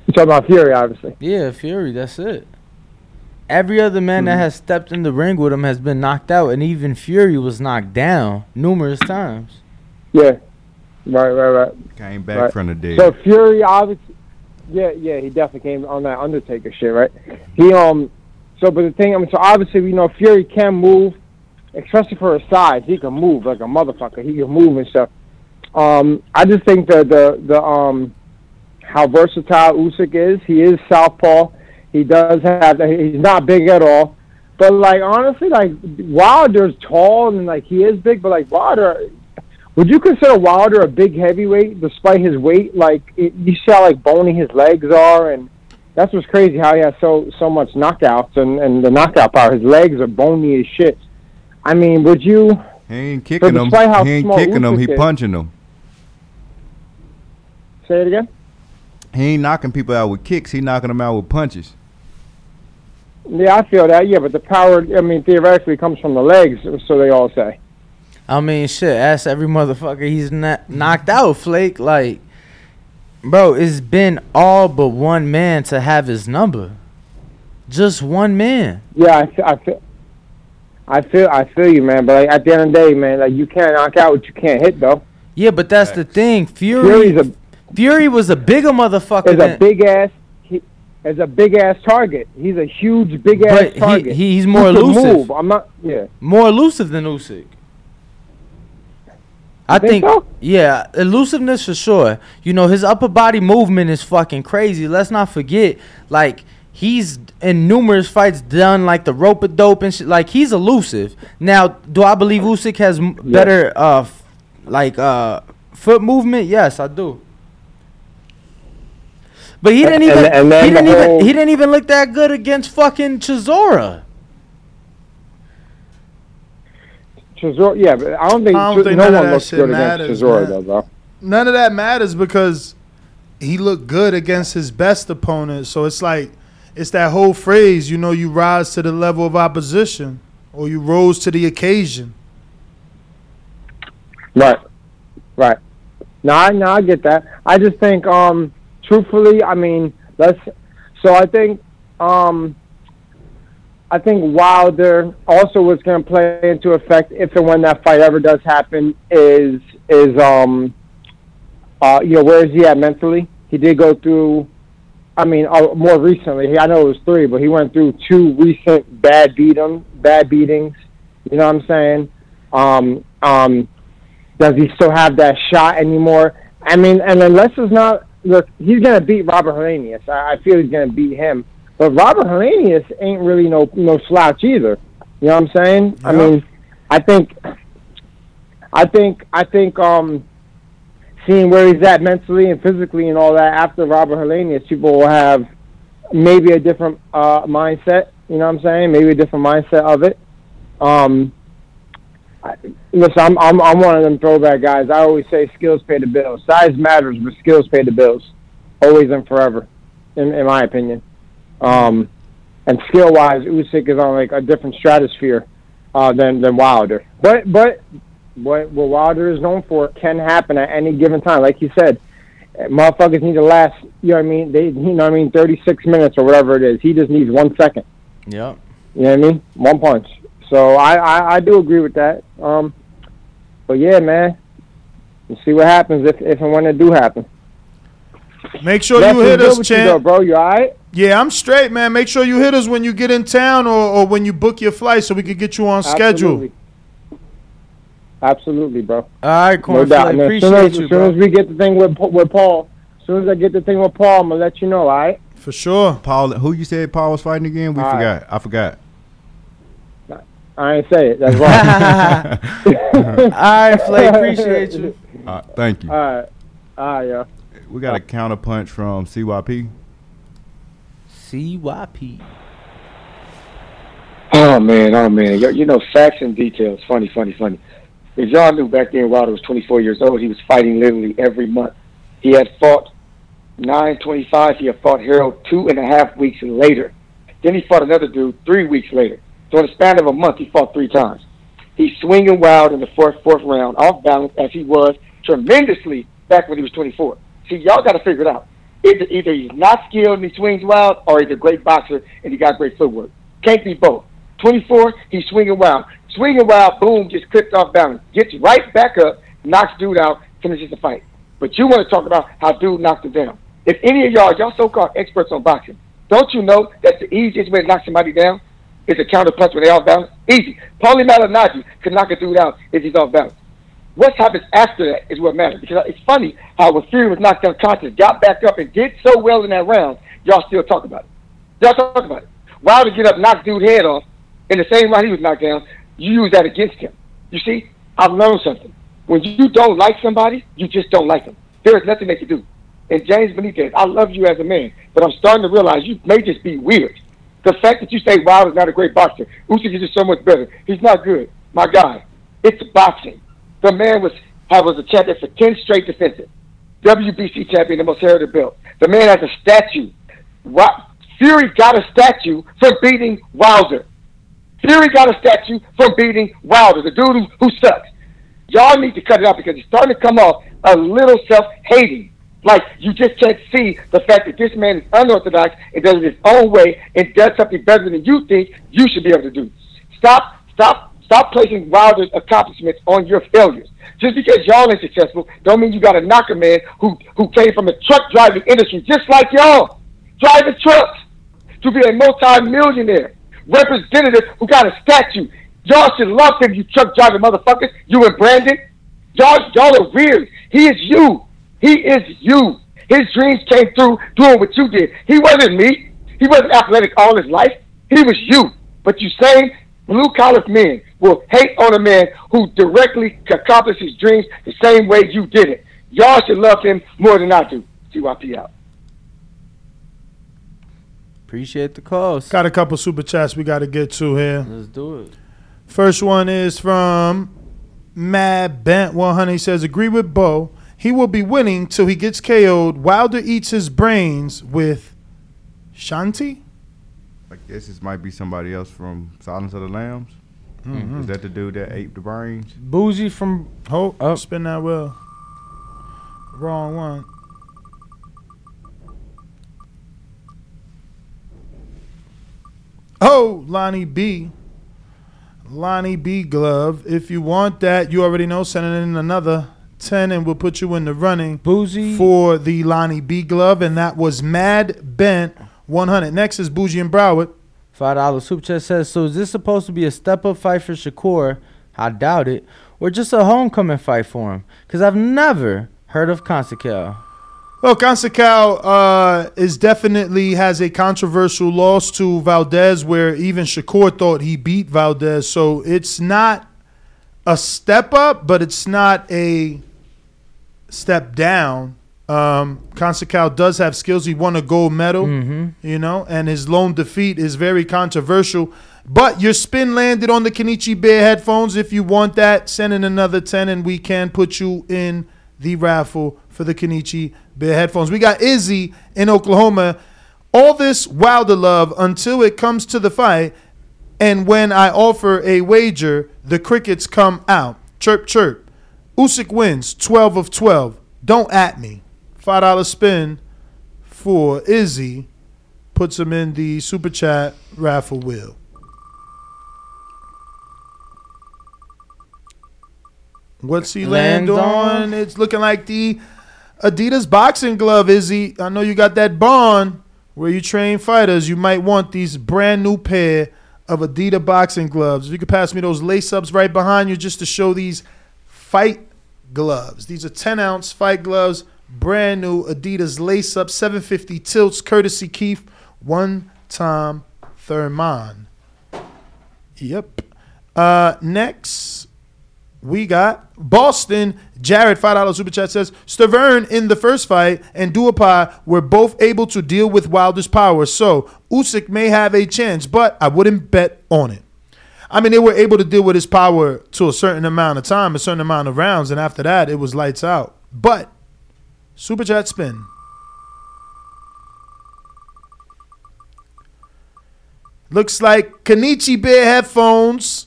You talking about Fury, obviously. Yeah, Fury. That's it. Every other man that Mhm. has stepped in the ring with him has been knocked out, and even Fury was knocked down numerous times. Yeah. Right, right, right. Came back Right. from the dead. So Fury obviously Yeah, yeah, he definitely came on that Undertaker shit, right? He um so but the thing I mean so obviously we know Fury can move, especially for his size. He can move like a motherfucker. He can move and stuff. Um I just think the the the um how versatile Usyk is. He is southpaw. He does have he's not big at all. But like honestly, like Wilder's tall and like he is big, but like Wilder would you consider Wilder a big heavyweight despite his weight? Like it, you see how like bony his legs are, and that's what's crazy how he has so so much knockouts and and the knockout power. His legs are bony as shit. I mean, would you? He ain't kicking how He ain't small kicking them. He is- punching them. Say it again. He ain't knocking people out with kicks. He knocking them out with punches. Yeah, I feel that. Yeah, but the power, I mean, theoretically comes from the legs, so they all say. I mean, shit. Ask every motherfucker he's not knocked out, Flake. Like, bro, it's been all but one man to have his number. Just one man. Yeah, I, fe- I feel. I feel, I feel you, man. But like, at the end of the day, man, like you can't knock out what you can't hit, though. Yeah, but that's the thing. Fury. Fury's a Fury was a bigger motherfucker. is a big ass. He, is a big ass target. He's a huge big ass target. he- he's more can elusive. Move. I'm not. Yeah. more elusive than Usyk. I think think, so? yeah, elusiveness for sure. You know, his upper body movement is fucking crazy. Let's not forget, like he's in numerous fights done like the rope a dope and shit. Like he's elusive. Now, do I believe Usyk has m- better uh f- like uh foot movement? Yes, I do. But he didn't even and then he didn't even whole- he didn't even look that good against fucking Chisora. Chisora, yeah, but I don't think, I don't think no one looks good matters, against Chisora, though, bro. None of that matters because he looked good against his best opponent. So it's like it's that whole phrase, you know, you rise to the level of opposition or you rose to the occasion. Right, right. No, I, no, I get that. I just think, um, truthfully, I mean, let's. So I think, um, I think Wilder also was going to play into effect if and when that fight ever does happen. Is is um, uh, you know, where is he at mentally? He did go through. I mean, uh, more recently, I know it was three, but he went through two recent bad beat 'em- bad beatings. You know what I'm saying? Um, um, does he still have that shot anymore? I mean, and unless it's not look, he's gonna beat Robert Helenius. I, I feel he's gonna beat him. But Robert Helenius ain't really no no slouch either. You know what I'm saying? I mean, I think, I think, I think, um, seeing where he's at mentally and physically and all that after Robert Helenius, people will have maybe a different uh, mindset. You know what I'm saying? Maybe a different mindset of it. Um, I, listen, I'm, I'm I'm one of them throwback guys. I always say skills pay the bills. Size matters, but skills pay the bills, always and forever, in in my opinion. Um, and skill wise, Usyk is on like a different stratosphere uh, than than Wilder. But but what what Wilder is known for can happen at any given time. Like you said, motherfuckers need to last. You know what I mean? They you know what I mean? Thirty six minutes or whatever it is. He just needs one second. Yep. You know what I mean? One punch. So I, I, I do agree with that. Um, but yeah, man, we'll see what happens if, if and when it do happen. Make sure That's you hit what's us, good with you, though, bro. You all right? Yeah, I'm straight, man. Make sure you hit us when you get in town or, or when you book your flight so we can get you on schedule. Absolutely. Absolutely, bro. All right, No Cornflake. doubt. And as soon appreciate as, you, as soon bro. as we get the thing with with Paul, as soon as I get the thing with Paul, I'm gonna let you know. All right? For sure. Paul, who you said Paul was fighting again? We All right. forgot. I forgot. I ain't say it. That's wrong. *laughs* All right, Flake. Appreciate you. *laughs* Uh, thank you. All right. All right, yeah. We got a counter punch from CYP. CYP. Oh man, oh man, you, you know facts and details. Funny, funny, funny. If y'all knew back then, Wilder was 24 years old. He was fighting literally every month. He had fought 925. He had fought Harold two and a half weeks later. Then he fought another dude three weeks later. So in the span of a month, he fought three times. He's swinging wild in the fourth fourth round, off balance as he was tremendously back when he was 24. See, y'all got to figure it out. Either, either he's not skilled and he swings wild, or he's a great boxer and he got great footwork. Can't be both. 24, he's swinging wild. Swinging wild, boom, gets clipped off balance. Gets right back up, knocks dude out, finishes the fight. But you want to talk about how dude knocked him down. If any of y'all, y'all so-called experts on boxing, don't you know that the easiest way to knock somebody down is a counter punch when they're off balance? Easy. Paulie Malignaggi could knock a dude out if he's off balance. What happens after that is what matters. Because it's funny how when Fury was knocked unconscious, got back up and did so well in that round, y'all still talk about it. Y'all talk about it. Wilder get up, knock dude head off, in the same round he was knocked down, you use that against him. You see, I've learned something. When you don't like somebody, you just don't like them. There is nothing they can do. And James Benitez, I love you as a man, but I'm starting to realize you may just be weird. The fact that you say Wilder's not a great boxer, Usyk is just so much better. He's not good. My guy, it's boxing. The man was was a champion for ten straight defenses. WBC champion, the most heralded belt. The man has a statue. Fury got a statue for beating Wilder. Fury got a statue for beating Wilder, the dude who, who sucks. Y'all need to cut it out because it's starting to come off a little self-hating. Like you just can't see the fact that this man is unorthodox and does it his own way and does something better than you think you should be able to do. Stop, stop, stop placing Wilder's accomplishments on your failures. Just because y'all ain't successful, don't mean you got to knock a man who who came from a truck driving industry just like y'all, driving trucks to be a multi-millionaire representative who got a statue. Y'all should love him, you truck driving motherfuckers. You and Brandon. Y'all, y'all are weird. He is you. He is you. His dreams came through doing what you did. He wasn't me. He wasn't athletic all his life. He was you. But you same blue collar men will hate on a man who directly accomplished his dreams the same way you did it. Y'all should love him more than I do. GYP out. Appreciate the calls. Got a couple super chats we got to get to here. Let's do it. First one is from Mad Bent 100. He says, agree with Bo. He will be winning till he gets KO'd. Wilder eats his brains with Chianti. I guess this might be somebody else from Silence of the Lambs. Mhm. Is that the dude that ate the brains? Boozy from Hold oh. spin that wheel. Wrong one. Oh, Lonnie B. Lonnie B glove. If you want that, you already know. Send it in another 10 and we'll put you in the running Boozy. for the Lonnie B glove. And that was Mad Bent 100. Next is Bougie and Broward. Five dollar super chat says, so is this supposed to be a step up fight for Shakur? I doubt it. Or just a homecoming fight for him? Because I've never heard of Conceição. Well, Conceição uh, is definitely has a controversial loss to Valdez, where even Shakur thought he beat Valdez. So it's not a step up, but it's not a step down. Um, does have skills. He won a gold medal, Mhm. you know, and his lone defeat is very controversial. But your spin landed on the Kenichi Bear headphones. If you want that, send in another 10 and we can put you in the raffle for the Kenichi Bear headphones. We got Izzy in Oklahoma. All this Wilder love until it comes to the fight. And when I offer a wager, the crickets come out. Chirp, chirp. Usyk wins 12 of 12. Don't at me. $5 spin for Izzy puts him in the super chat raffle wheel. What's he land, Land on? on? It's looking like the Adidas boxing glove, Izzy. I know you got that bond where you train fighters. You might want these brand new pair of Adidas boxing gloves. If you could pass me those lace ups right behind you just to show these fight gloves. These are 10 ounce fight gloves, brand new Adidas lace up, 750 tilts, courtesy Keith, one time Thurman. Yep. Uh, next, we got Boston. Jared, $5 super chat says Stiverne in the first fight and Duhaupas were both able to deal with Wilder's power. So Usyk may have a chance, but I wouldn't bet on it. I mean, they were able to deal with his power to a certain amount of time, a certain amount of rounds, and after that, it was lights out. But super chat spin. Looks like Kenichi Bear headphones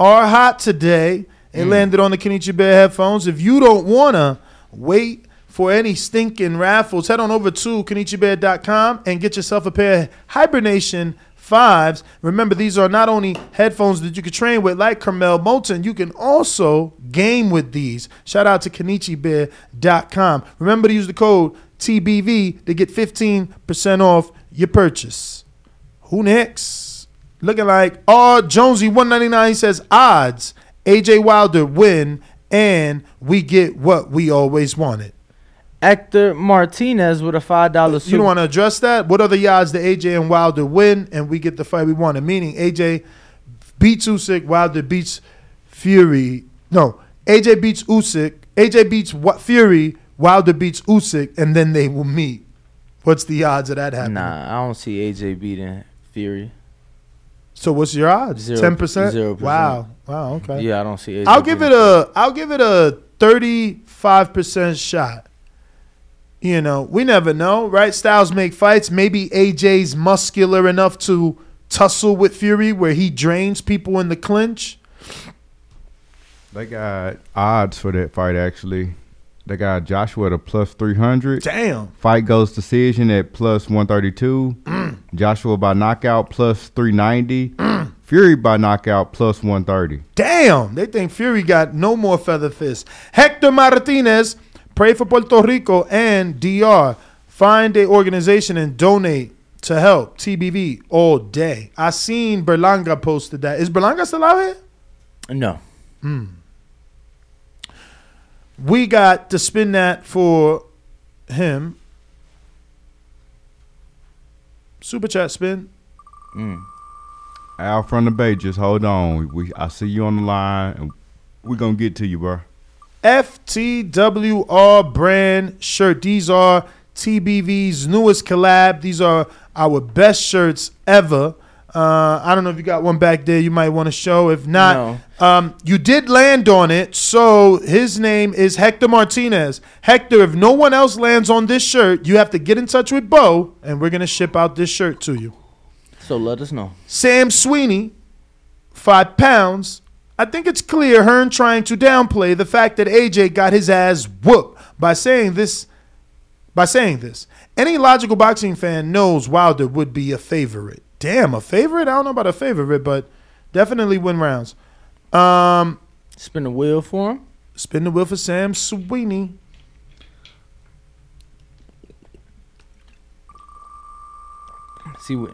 are hot today. It hmm. landed on the Kenichi Bear headphones. If you don't want to wait for any stinking raffles, head on over to KenichiBear.com and get yourself a pair of Hibernation 5s. Remember, these are not only headphones that you can train with, like Carmel Moulton, you can also game with these. Shout out to KenichiBear.com. Remember to use the code TBV to get 15% off your purchase. Who next? Looking like R Jonesy 199 he says odds AJ Wilder win and we get what we always wanted. Hector Martinez with a five dollar You don't want to address that? What are the odds that AJ and Wilder win and we get the fight we wanted? Meaning AJ beats Usyk, Wilder beats Fury. No, AJ beats Usyk, AJ beats what Fury, Wilder beats Usyk, and then they will meet. What's the odds of that happening? Nah, I don't see AJ beating Fury. So what's your odds? Ten percent. zero. Wow. Wow. Okay. Yeah, I don't see AJ. I'll give it a. I'll give it a thirty-five percent shot. You know, we never know, right? Styles make fights. Maybe AJ's muscular enough to tussle with Fury, where he drains people in the clinch. They got odds for that fight actually. They got Joshua at a plus three hundred. Damn. Fight goes decision at plus one thirty two. Mm. Joshua by knockout plus three ninety. Fury by knockout plus one thirty. Damn, they think Fury got no more feather fists. Hector Martinez, pray for Puerto Rico and DR. Find a organization and donate to help TBV all day. I seen Berlanga posted that. Is Berlanga still out here? No. Hmm. We got to spin that for him. Super chat spin. Mm. Al from the Bay, just hold on. We I see you on the line, and we're gonna get to you, bro. FTWR brand shirt. These are TBV's newest collab. These are our best shirts ever. Uh, I don't know if you got one back there you might want to show. If not, um, you did land on it. So his name is Hector Martinez. Hector, if no one else lands on this shirt, you have to get in touch with Bo, and we're going to ship out this shirt to you. So let us know. Sam Sweeney, five pounds. I think it's clear Hearn trying to downplay the fact that AJ got his ass whooped by saying this. By saying this, any logical boxing fan knows Wilder would be a favorite. Damn, a favorite? I don't know about a favorite, but definitely win rounds. Um, spin the wheel for him. Spin the wheel for Sam Sweeney. See what,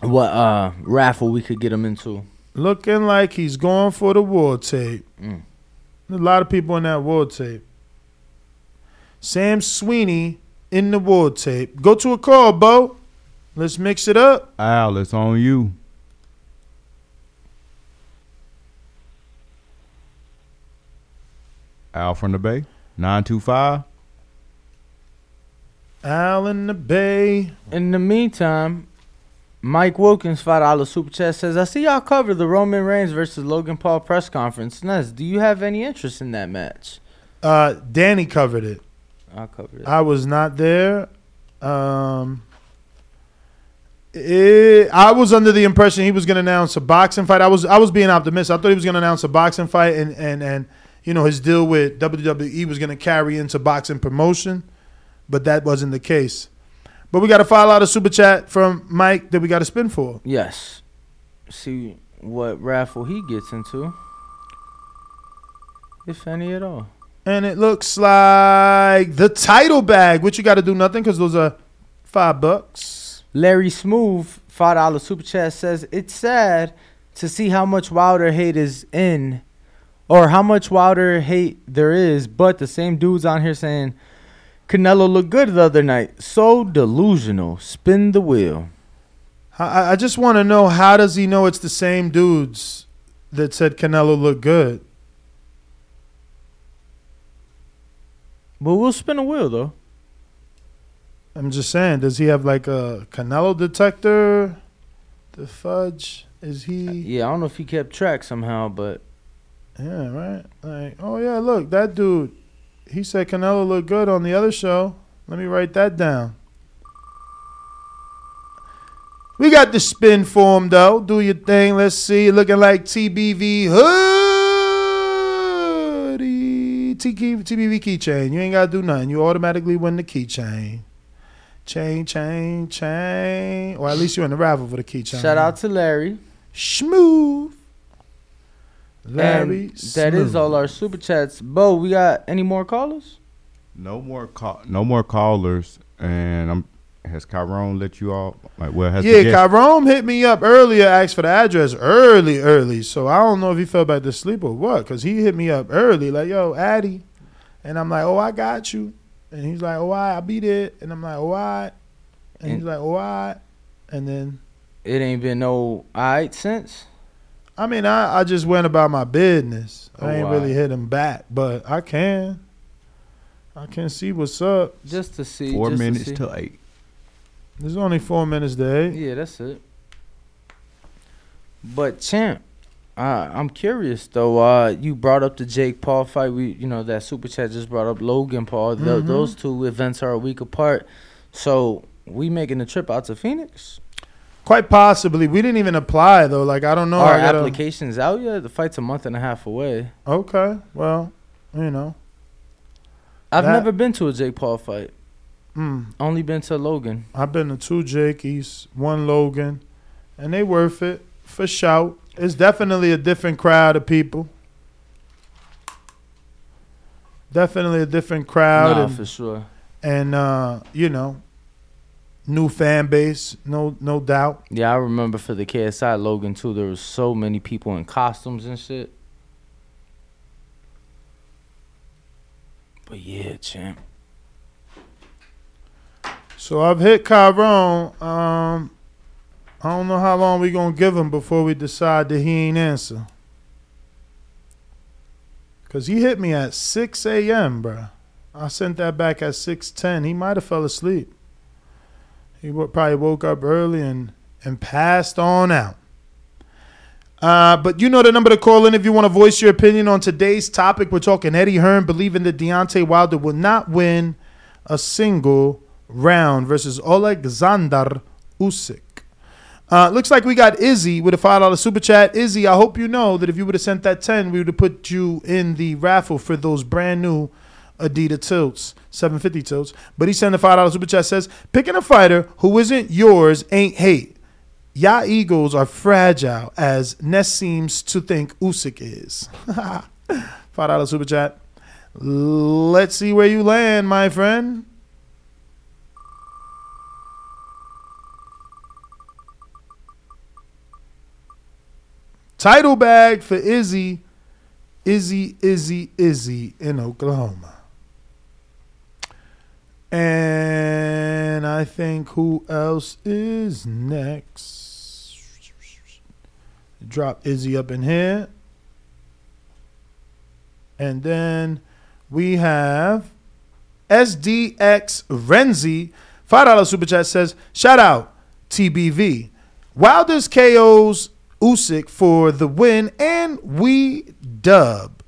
what uh raffle we could get him into. Looking like he's going for the war tape. Mm. A lot of people in that war tape. Sam Sweeney in the war tape. Go to a call, Bo. Let's mix it up. Al, it's on you. Al from the Bay, nine two five. Al in the Bay. In the meantime, Mike Wilkins, five dollar super chat says, "I see y'all cover the Roman Reigns versus Logan Paul press conference. Ness, do you have any interest in that match?" Uh, Danny covered it. I covered it. I was not there. Um, it, I was under the impression he was going to announce a boxing fight. I was I was being optimistic. I thought he was going to announce a boxing fight, and and and you know his deal with WWE was going to carry into boxing promotion, but that wasn't the case. But we got to file out a super chat from Mike that we got to spin for. Yes. See what raffle he gets into, if any at all. And it looks like the title bag, which you got to do nothing because those are five bucks. Larry Smooth, five dollar super chat says it's sad to see how much Wilder hate is in, or how much Wilder hate there is. But the same dudes on here saying Canelo looked good the other night. So delusional. Spin the wheel. I, I just want to know how does he know it's the same dudes that said Canelo looked good? But we'll spin a wheel though. I'm just saying, does he have like a Canelo detector? The fudge is he? Uh, yeah, I don't know if he kept track somehow, but Yeah, right. Like, oh yeah, look, that dude. He said Canelo looked good on the other show. Let me write that down. We got the spin form though. Do your thing. Let's see. Looking like TBV hoodie. TBV keychain. You ain't gotta do nothing. You automatically win the keychain. Chain, chain, chain. Or at least you're in the raffle for the keychain. shout out to Larry. Smooth. Larry. And that is Smooth. all our super chats. Bo, we got any more callers? No more call, no more callers, and I'm. Has Tyrone let you all? Like, well, has Yeah, guest- Kyrone hit me up earlier, asked for the address early, early. So I don't know if he fell back to sleep or what, because he hit me up early, like, yo, Addy. And I'm like, oh, I got you. And he's like, oh, I, I'll be there. And I'm like, oh, I. And he's like, oh, I. And then, It ain't been no alright since. I mean, I, I just went about my business. Oh, I ain't wow. really hit him back, but I can. I can see what's up. Just to see. Four just to minutes see. till eight. There's only four minutes to eight. Yeah, that's it. But champ, uh, I'm curious though. Uh, you brought up the Jake Paul fight. We, you know, that super chat just brought up Logan Paul. Th- Mhm. those two events are a week apart. So we making the trip out to Phoenix. Quite possibly. We didn't even apply, though. Like, I don't know. Our I gotta- application's out yet. The fight's a month and a half away. Okay. Well, you know. I've That- never been to a Jake Paul fight. Mm. Only been to Logan. I've been to two Jakeys, one Logan, and they worth it for shout. It's definitely a different crowd of people. Definitely a different crowd. Nah, and, for sure. And uh, you know, new fan base, no no doubt. Yeah, I remember for the KSI Logan too. There was so many people in costumes and shit. But yeah, champ. So I've hit Chiron. Um, I don't know how long we gonna give him before we decide that he ain't answer. Cause he hit me at 6 a.m., bro. I sent that back at 6:10. He might have fell asleep. He probably woke up early and and passed on out. Uh, but you know the number to call in if you want to voice your opinion on today's topic. We're talking Eddie Hearn believing that Deontay Wilder will not win a single round versus Alexander Usyk. Uh, looks like we got Izzy with a five dollar super chat. Izzy, I hope you know that if you would have sent that ten, we would have put you in the raffle for those brand new Adidas tilts, seven fifty tilts. But he sent a five dollar super chat. Says picking a fighter who isn't yours ain't hate. Y'all egos are fragile, as Ness seems to think Usyk is. *laughs* five dollar super chat. Let's see where you land, my friend. Title bag for Izzy, Izzy, Izzy, Izzy in Oklahoma. And I think who else is next? Drop Izzy up in here. And then we have SDX Renzi. $5 super chat says, shout out TBV. Wilder's KOs Usyk for the win, and we dub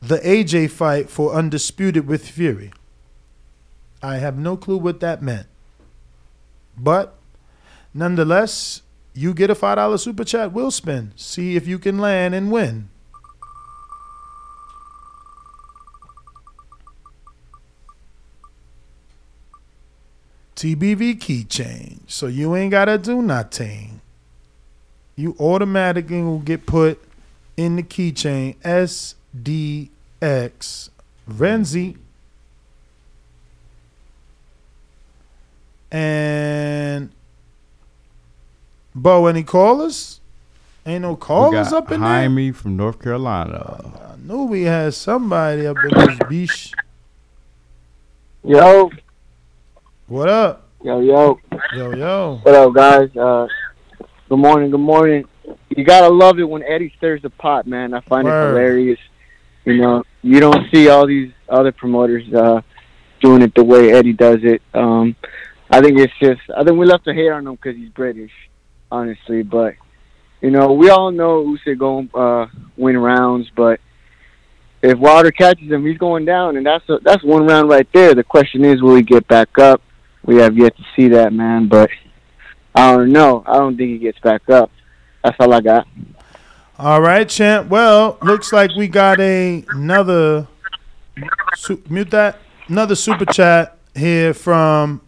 the AJ fight for undisputed with Fury. I have no clue what that meant. But nonetheless, you get a $5 super chat, we'll spin. See if you can land and win. TBV keychain. So you ain't got to do nothing. You automatically will get put in the keychain SDX Renzi. And Bo, any callers? Ain't no We callers up in there. Jaime from North Carolina. I knew we had somebody up in this beach. Yo, What up? yo, yo. Yo, yo. What up, guys? Uh, good morning, good morning. You gotta love it when Eddie stirs the pot, man. I find Word. it hilarious. You know, you don't see all these other promoters uh, doing it the way Eddie does it. Um, I think it's just, I think we left to hate on him because he's British, honestly. But you know, we all know Usyk going uh, win rounds, but if Wilder catches him, he's going down, and that's a, that's one round right there. The question is, will he get back up? We have yet to see that, man. But I don't know. I don't think he gets back up. That's all I got. All right, champ. Well, looks like we got a, another su- mute that another super chat here from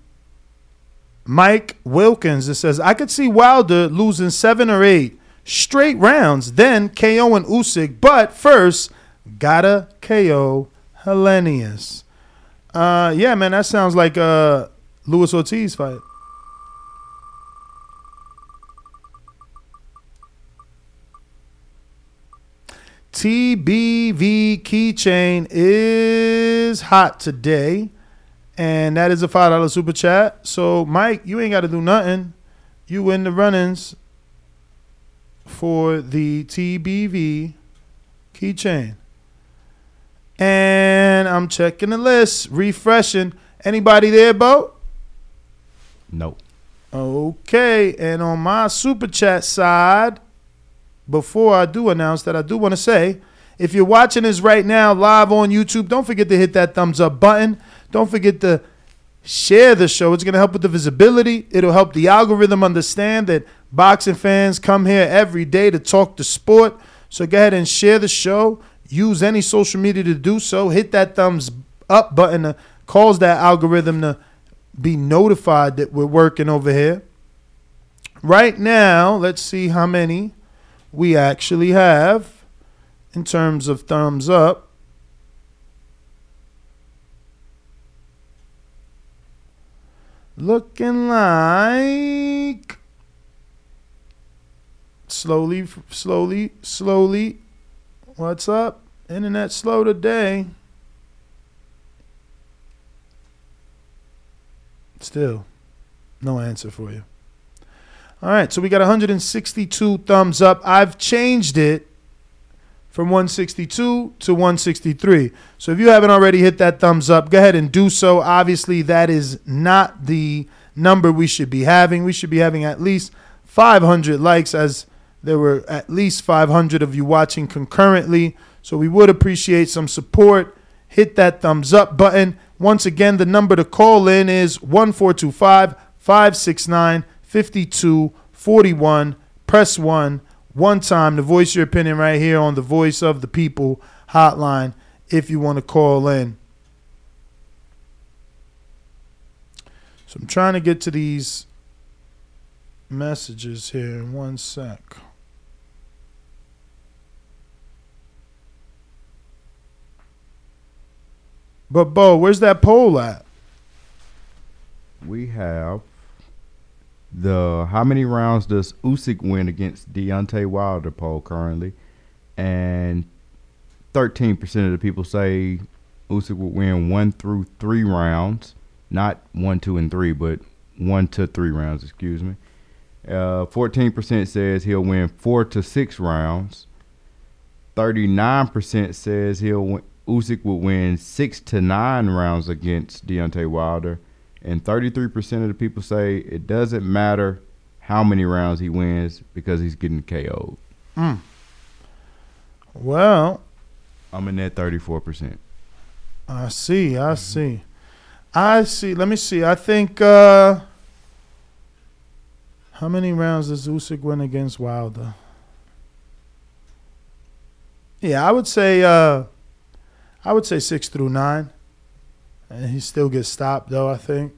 Mike Wilkins. It says I could see Wilder losing seven or eight straight rounds, then KO and Usyk, but first gotta KO Helenius. Uh, yeah, man, that sounds like a Luis Ortiz fight. TBV keychain is hot today, and that is a five dollar super chat. So, Mike, you ain't got to do nothing. You win the run-ins for the TBV keychain. And I'm checking the list, refreshing. Anybody there, Bo? Nope. Okay, and on my super chat side, before I do announce that, I do want to say if you're watching this right now live on YouTube, don't forget to hit that thumbs up button. Don't forget to share the show. It's going to help with the visibility. It'll help the algorithm understand that boxing fans come here every day to talk the sport. So go ahead and share the show. Use any social media to do so. Hit that thumbs up button to cause that algorithm to be notified that we're working over here. Right now, let's see how many we actually have in terms of thumbs up. Looking like slowly, slowly, slowly. What's up? Internet slow today. Still, no answer for you. All right, so we got 162 thumbs up. I've changed it from 162 to 163. So if you haven't already hit that thumbs up, go ahead and do so. Obviously, that is not the number we should be having. We should be having at least 500 likes, as there were at least 500 of you watching concurrently. So we would appreciate some support. Hit that thumbs up button. Once again, the number to call in is 1425 569 5241. Press 1 one time to voice your opinion right here on the Voice of the People hotline if you want to call in. So I'm trying to get to these messages here in one sec. But Bo, where's that poll at? We have the how many rounds does Usyk win against Deontay Wilder poll currently, and thirteen percent of the people say Usyk would win one through three rounds, not one, two, and three, but one to three rounds. Excuse me. Uh, fourteen percent says he'll win four to six rounds. Thirty-nine percent says he'll win, Usyk will win six to nine rounds against Deontay Wilder and 33% of the people say it doesn't matter how many rounds he wins because he's getting KO'd. Mm. Well, I'm in that 34%. I see. I see. I see. Let me see. I think. Uh, how many rounds does Usyk win against Wilder? Yeah, I would say. Uh, I would say six through nine. And he still gets stopped, though, I think.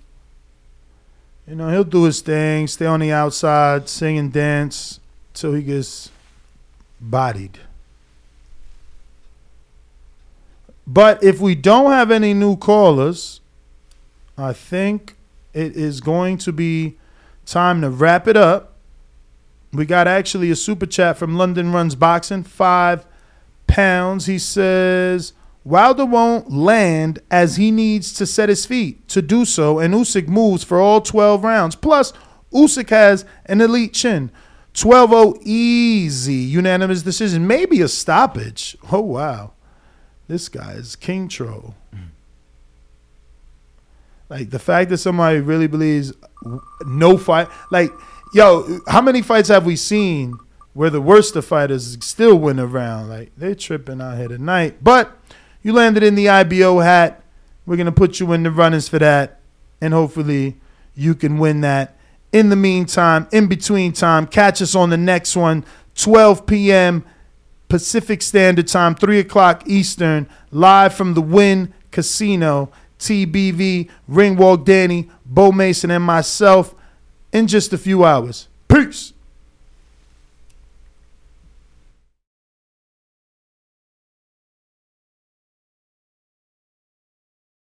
You know, he'll do his thing, stay on the outside, sing and dance till he gets bodied. But if we don't have any new callers, I think it is going to be time to wrap it up. We got actually a super chat from London Runs Boxing, five pounds. He says, Wilder won't land as he needs to set his feet to do so, and Usyk moves for all 12 rounds. Plus, Usyk has an elite chin. 12-0 easy, unanimous decision, maybe a stoppage. Oh wow, this guy is king troll. Like the fact that somebody really believes no fight, like yo, how many fights have we seen where the worst of fighters still win a round? Like they're tripping out here tonight, but. You landed in the IBO hat. We're going to put you in the runnings for that. And hopefully you can win that. In the meantime, in between time, catch us on the next one, 12 p.m. Pacific Standard Time, 3 o'clock Eastern, live from the Wynn Casino. TBV, Ringwalk Danny, Bo Mason, and myself in just a few hours. Peace.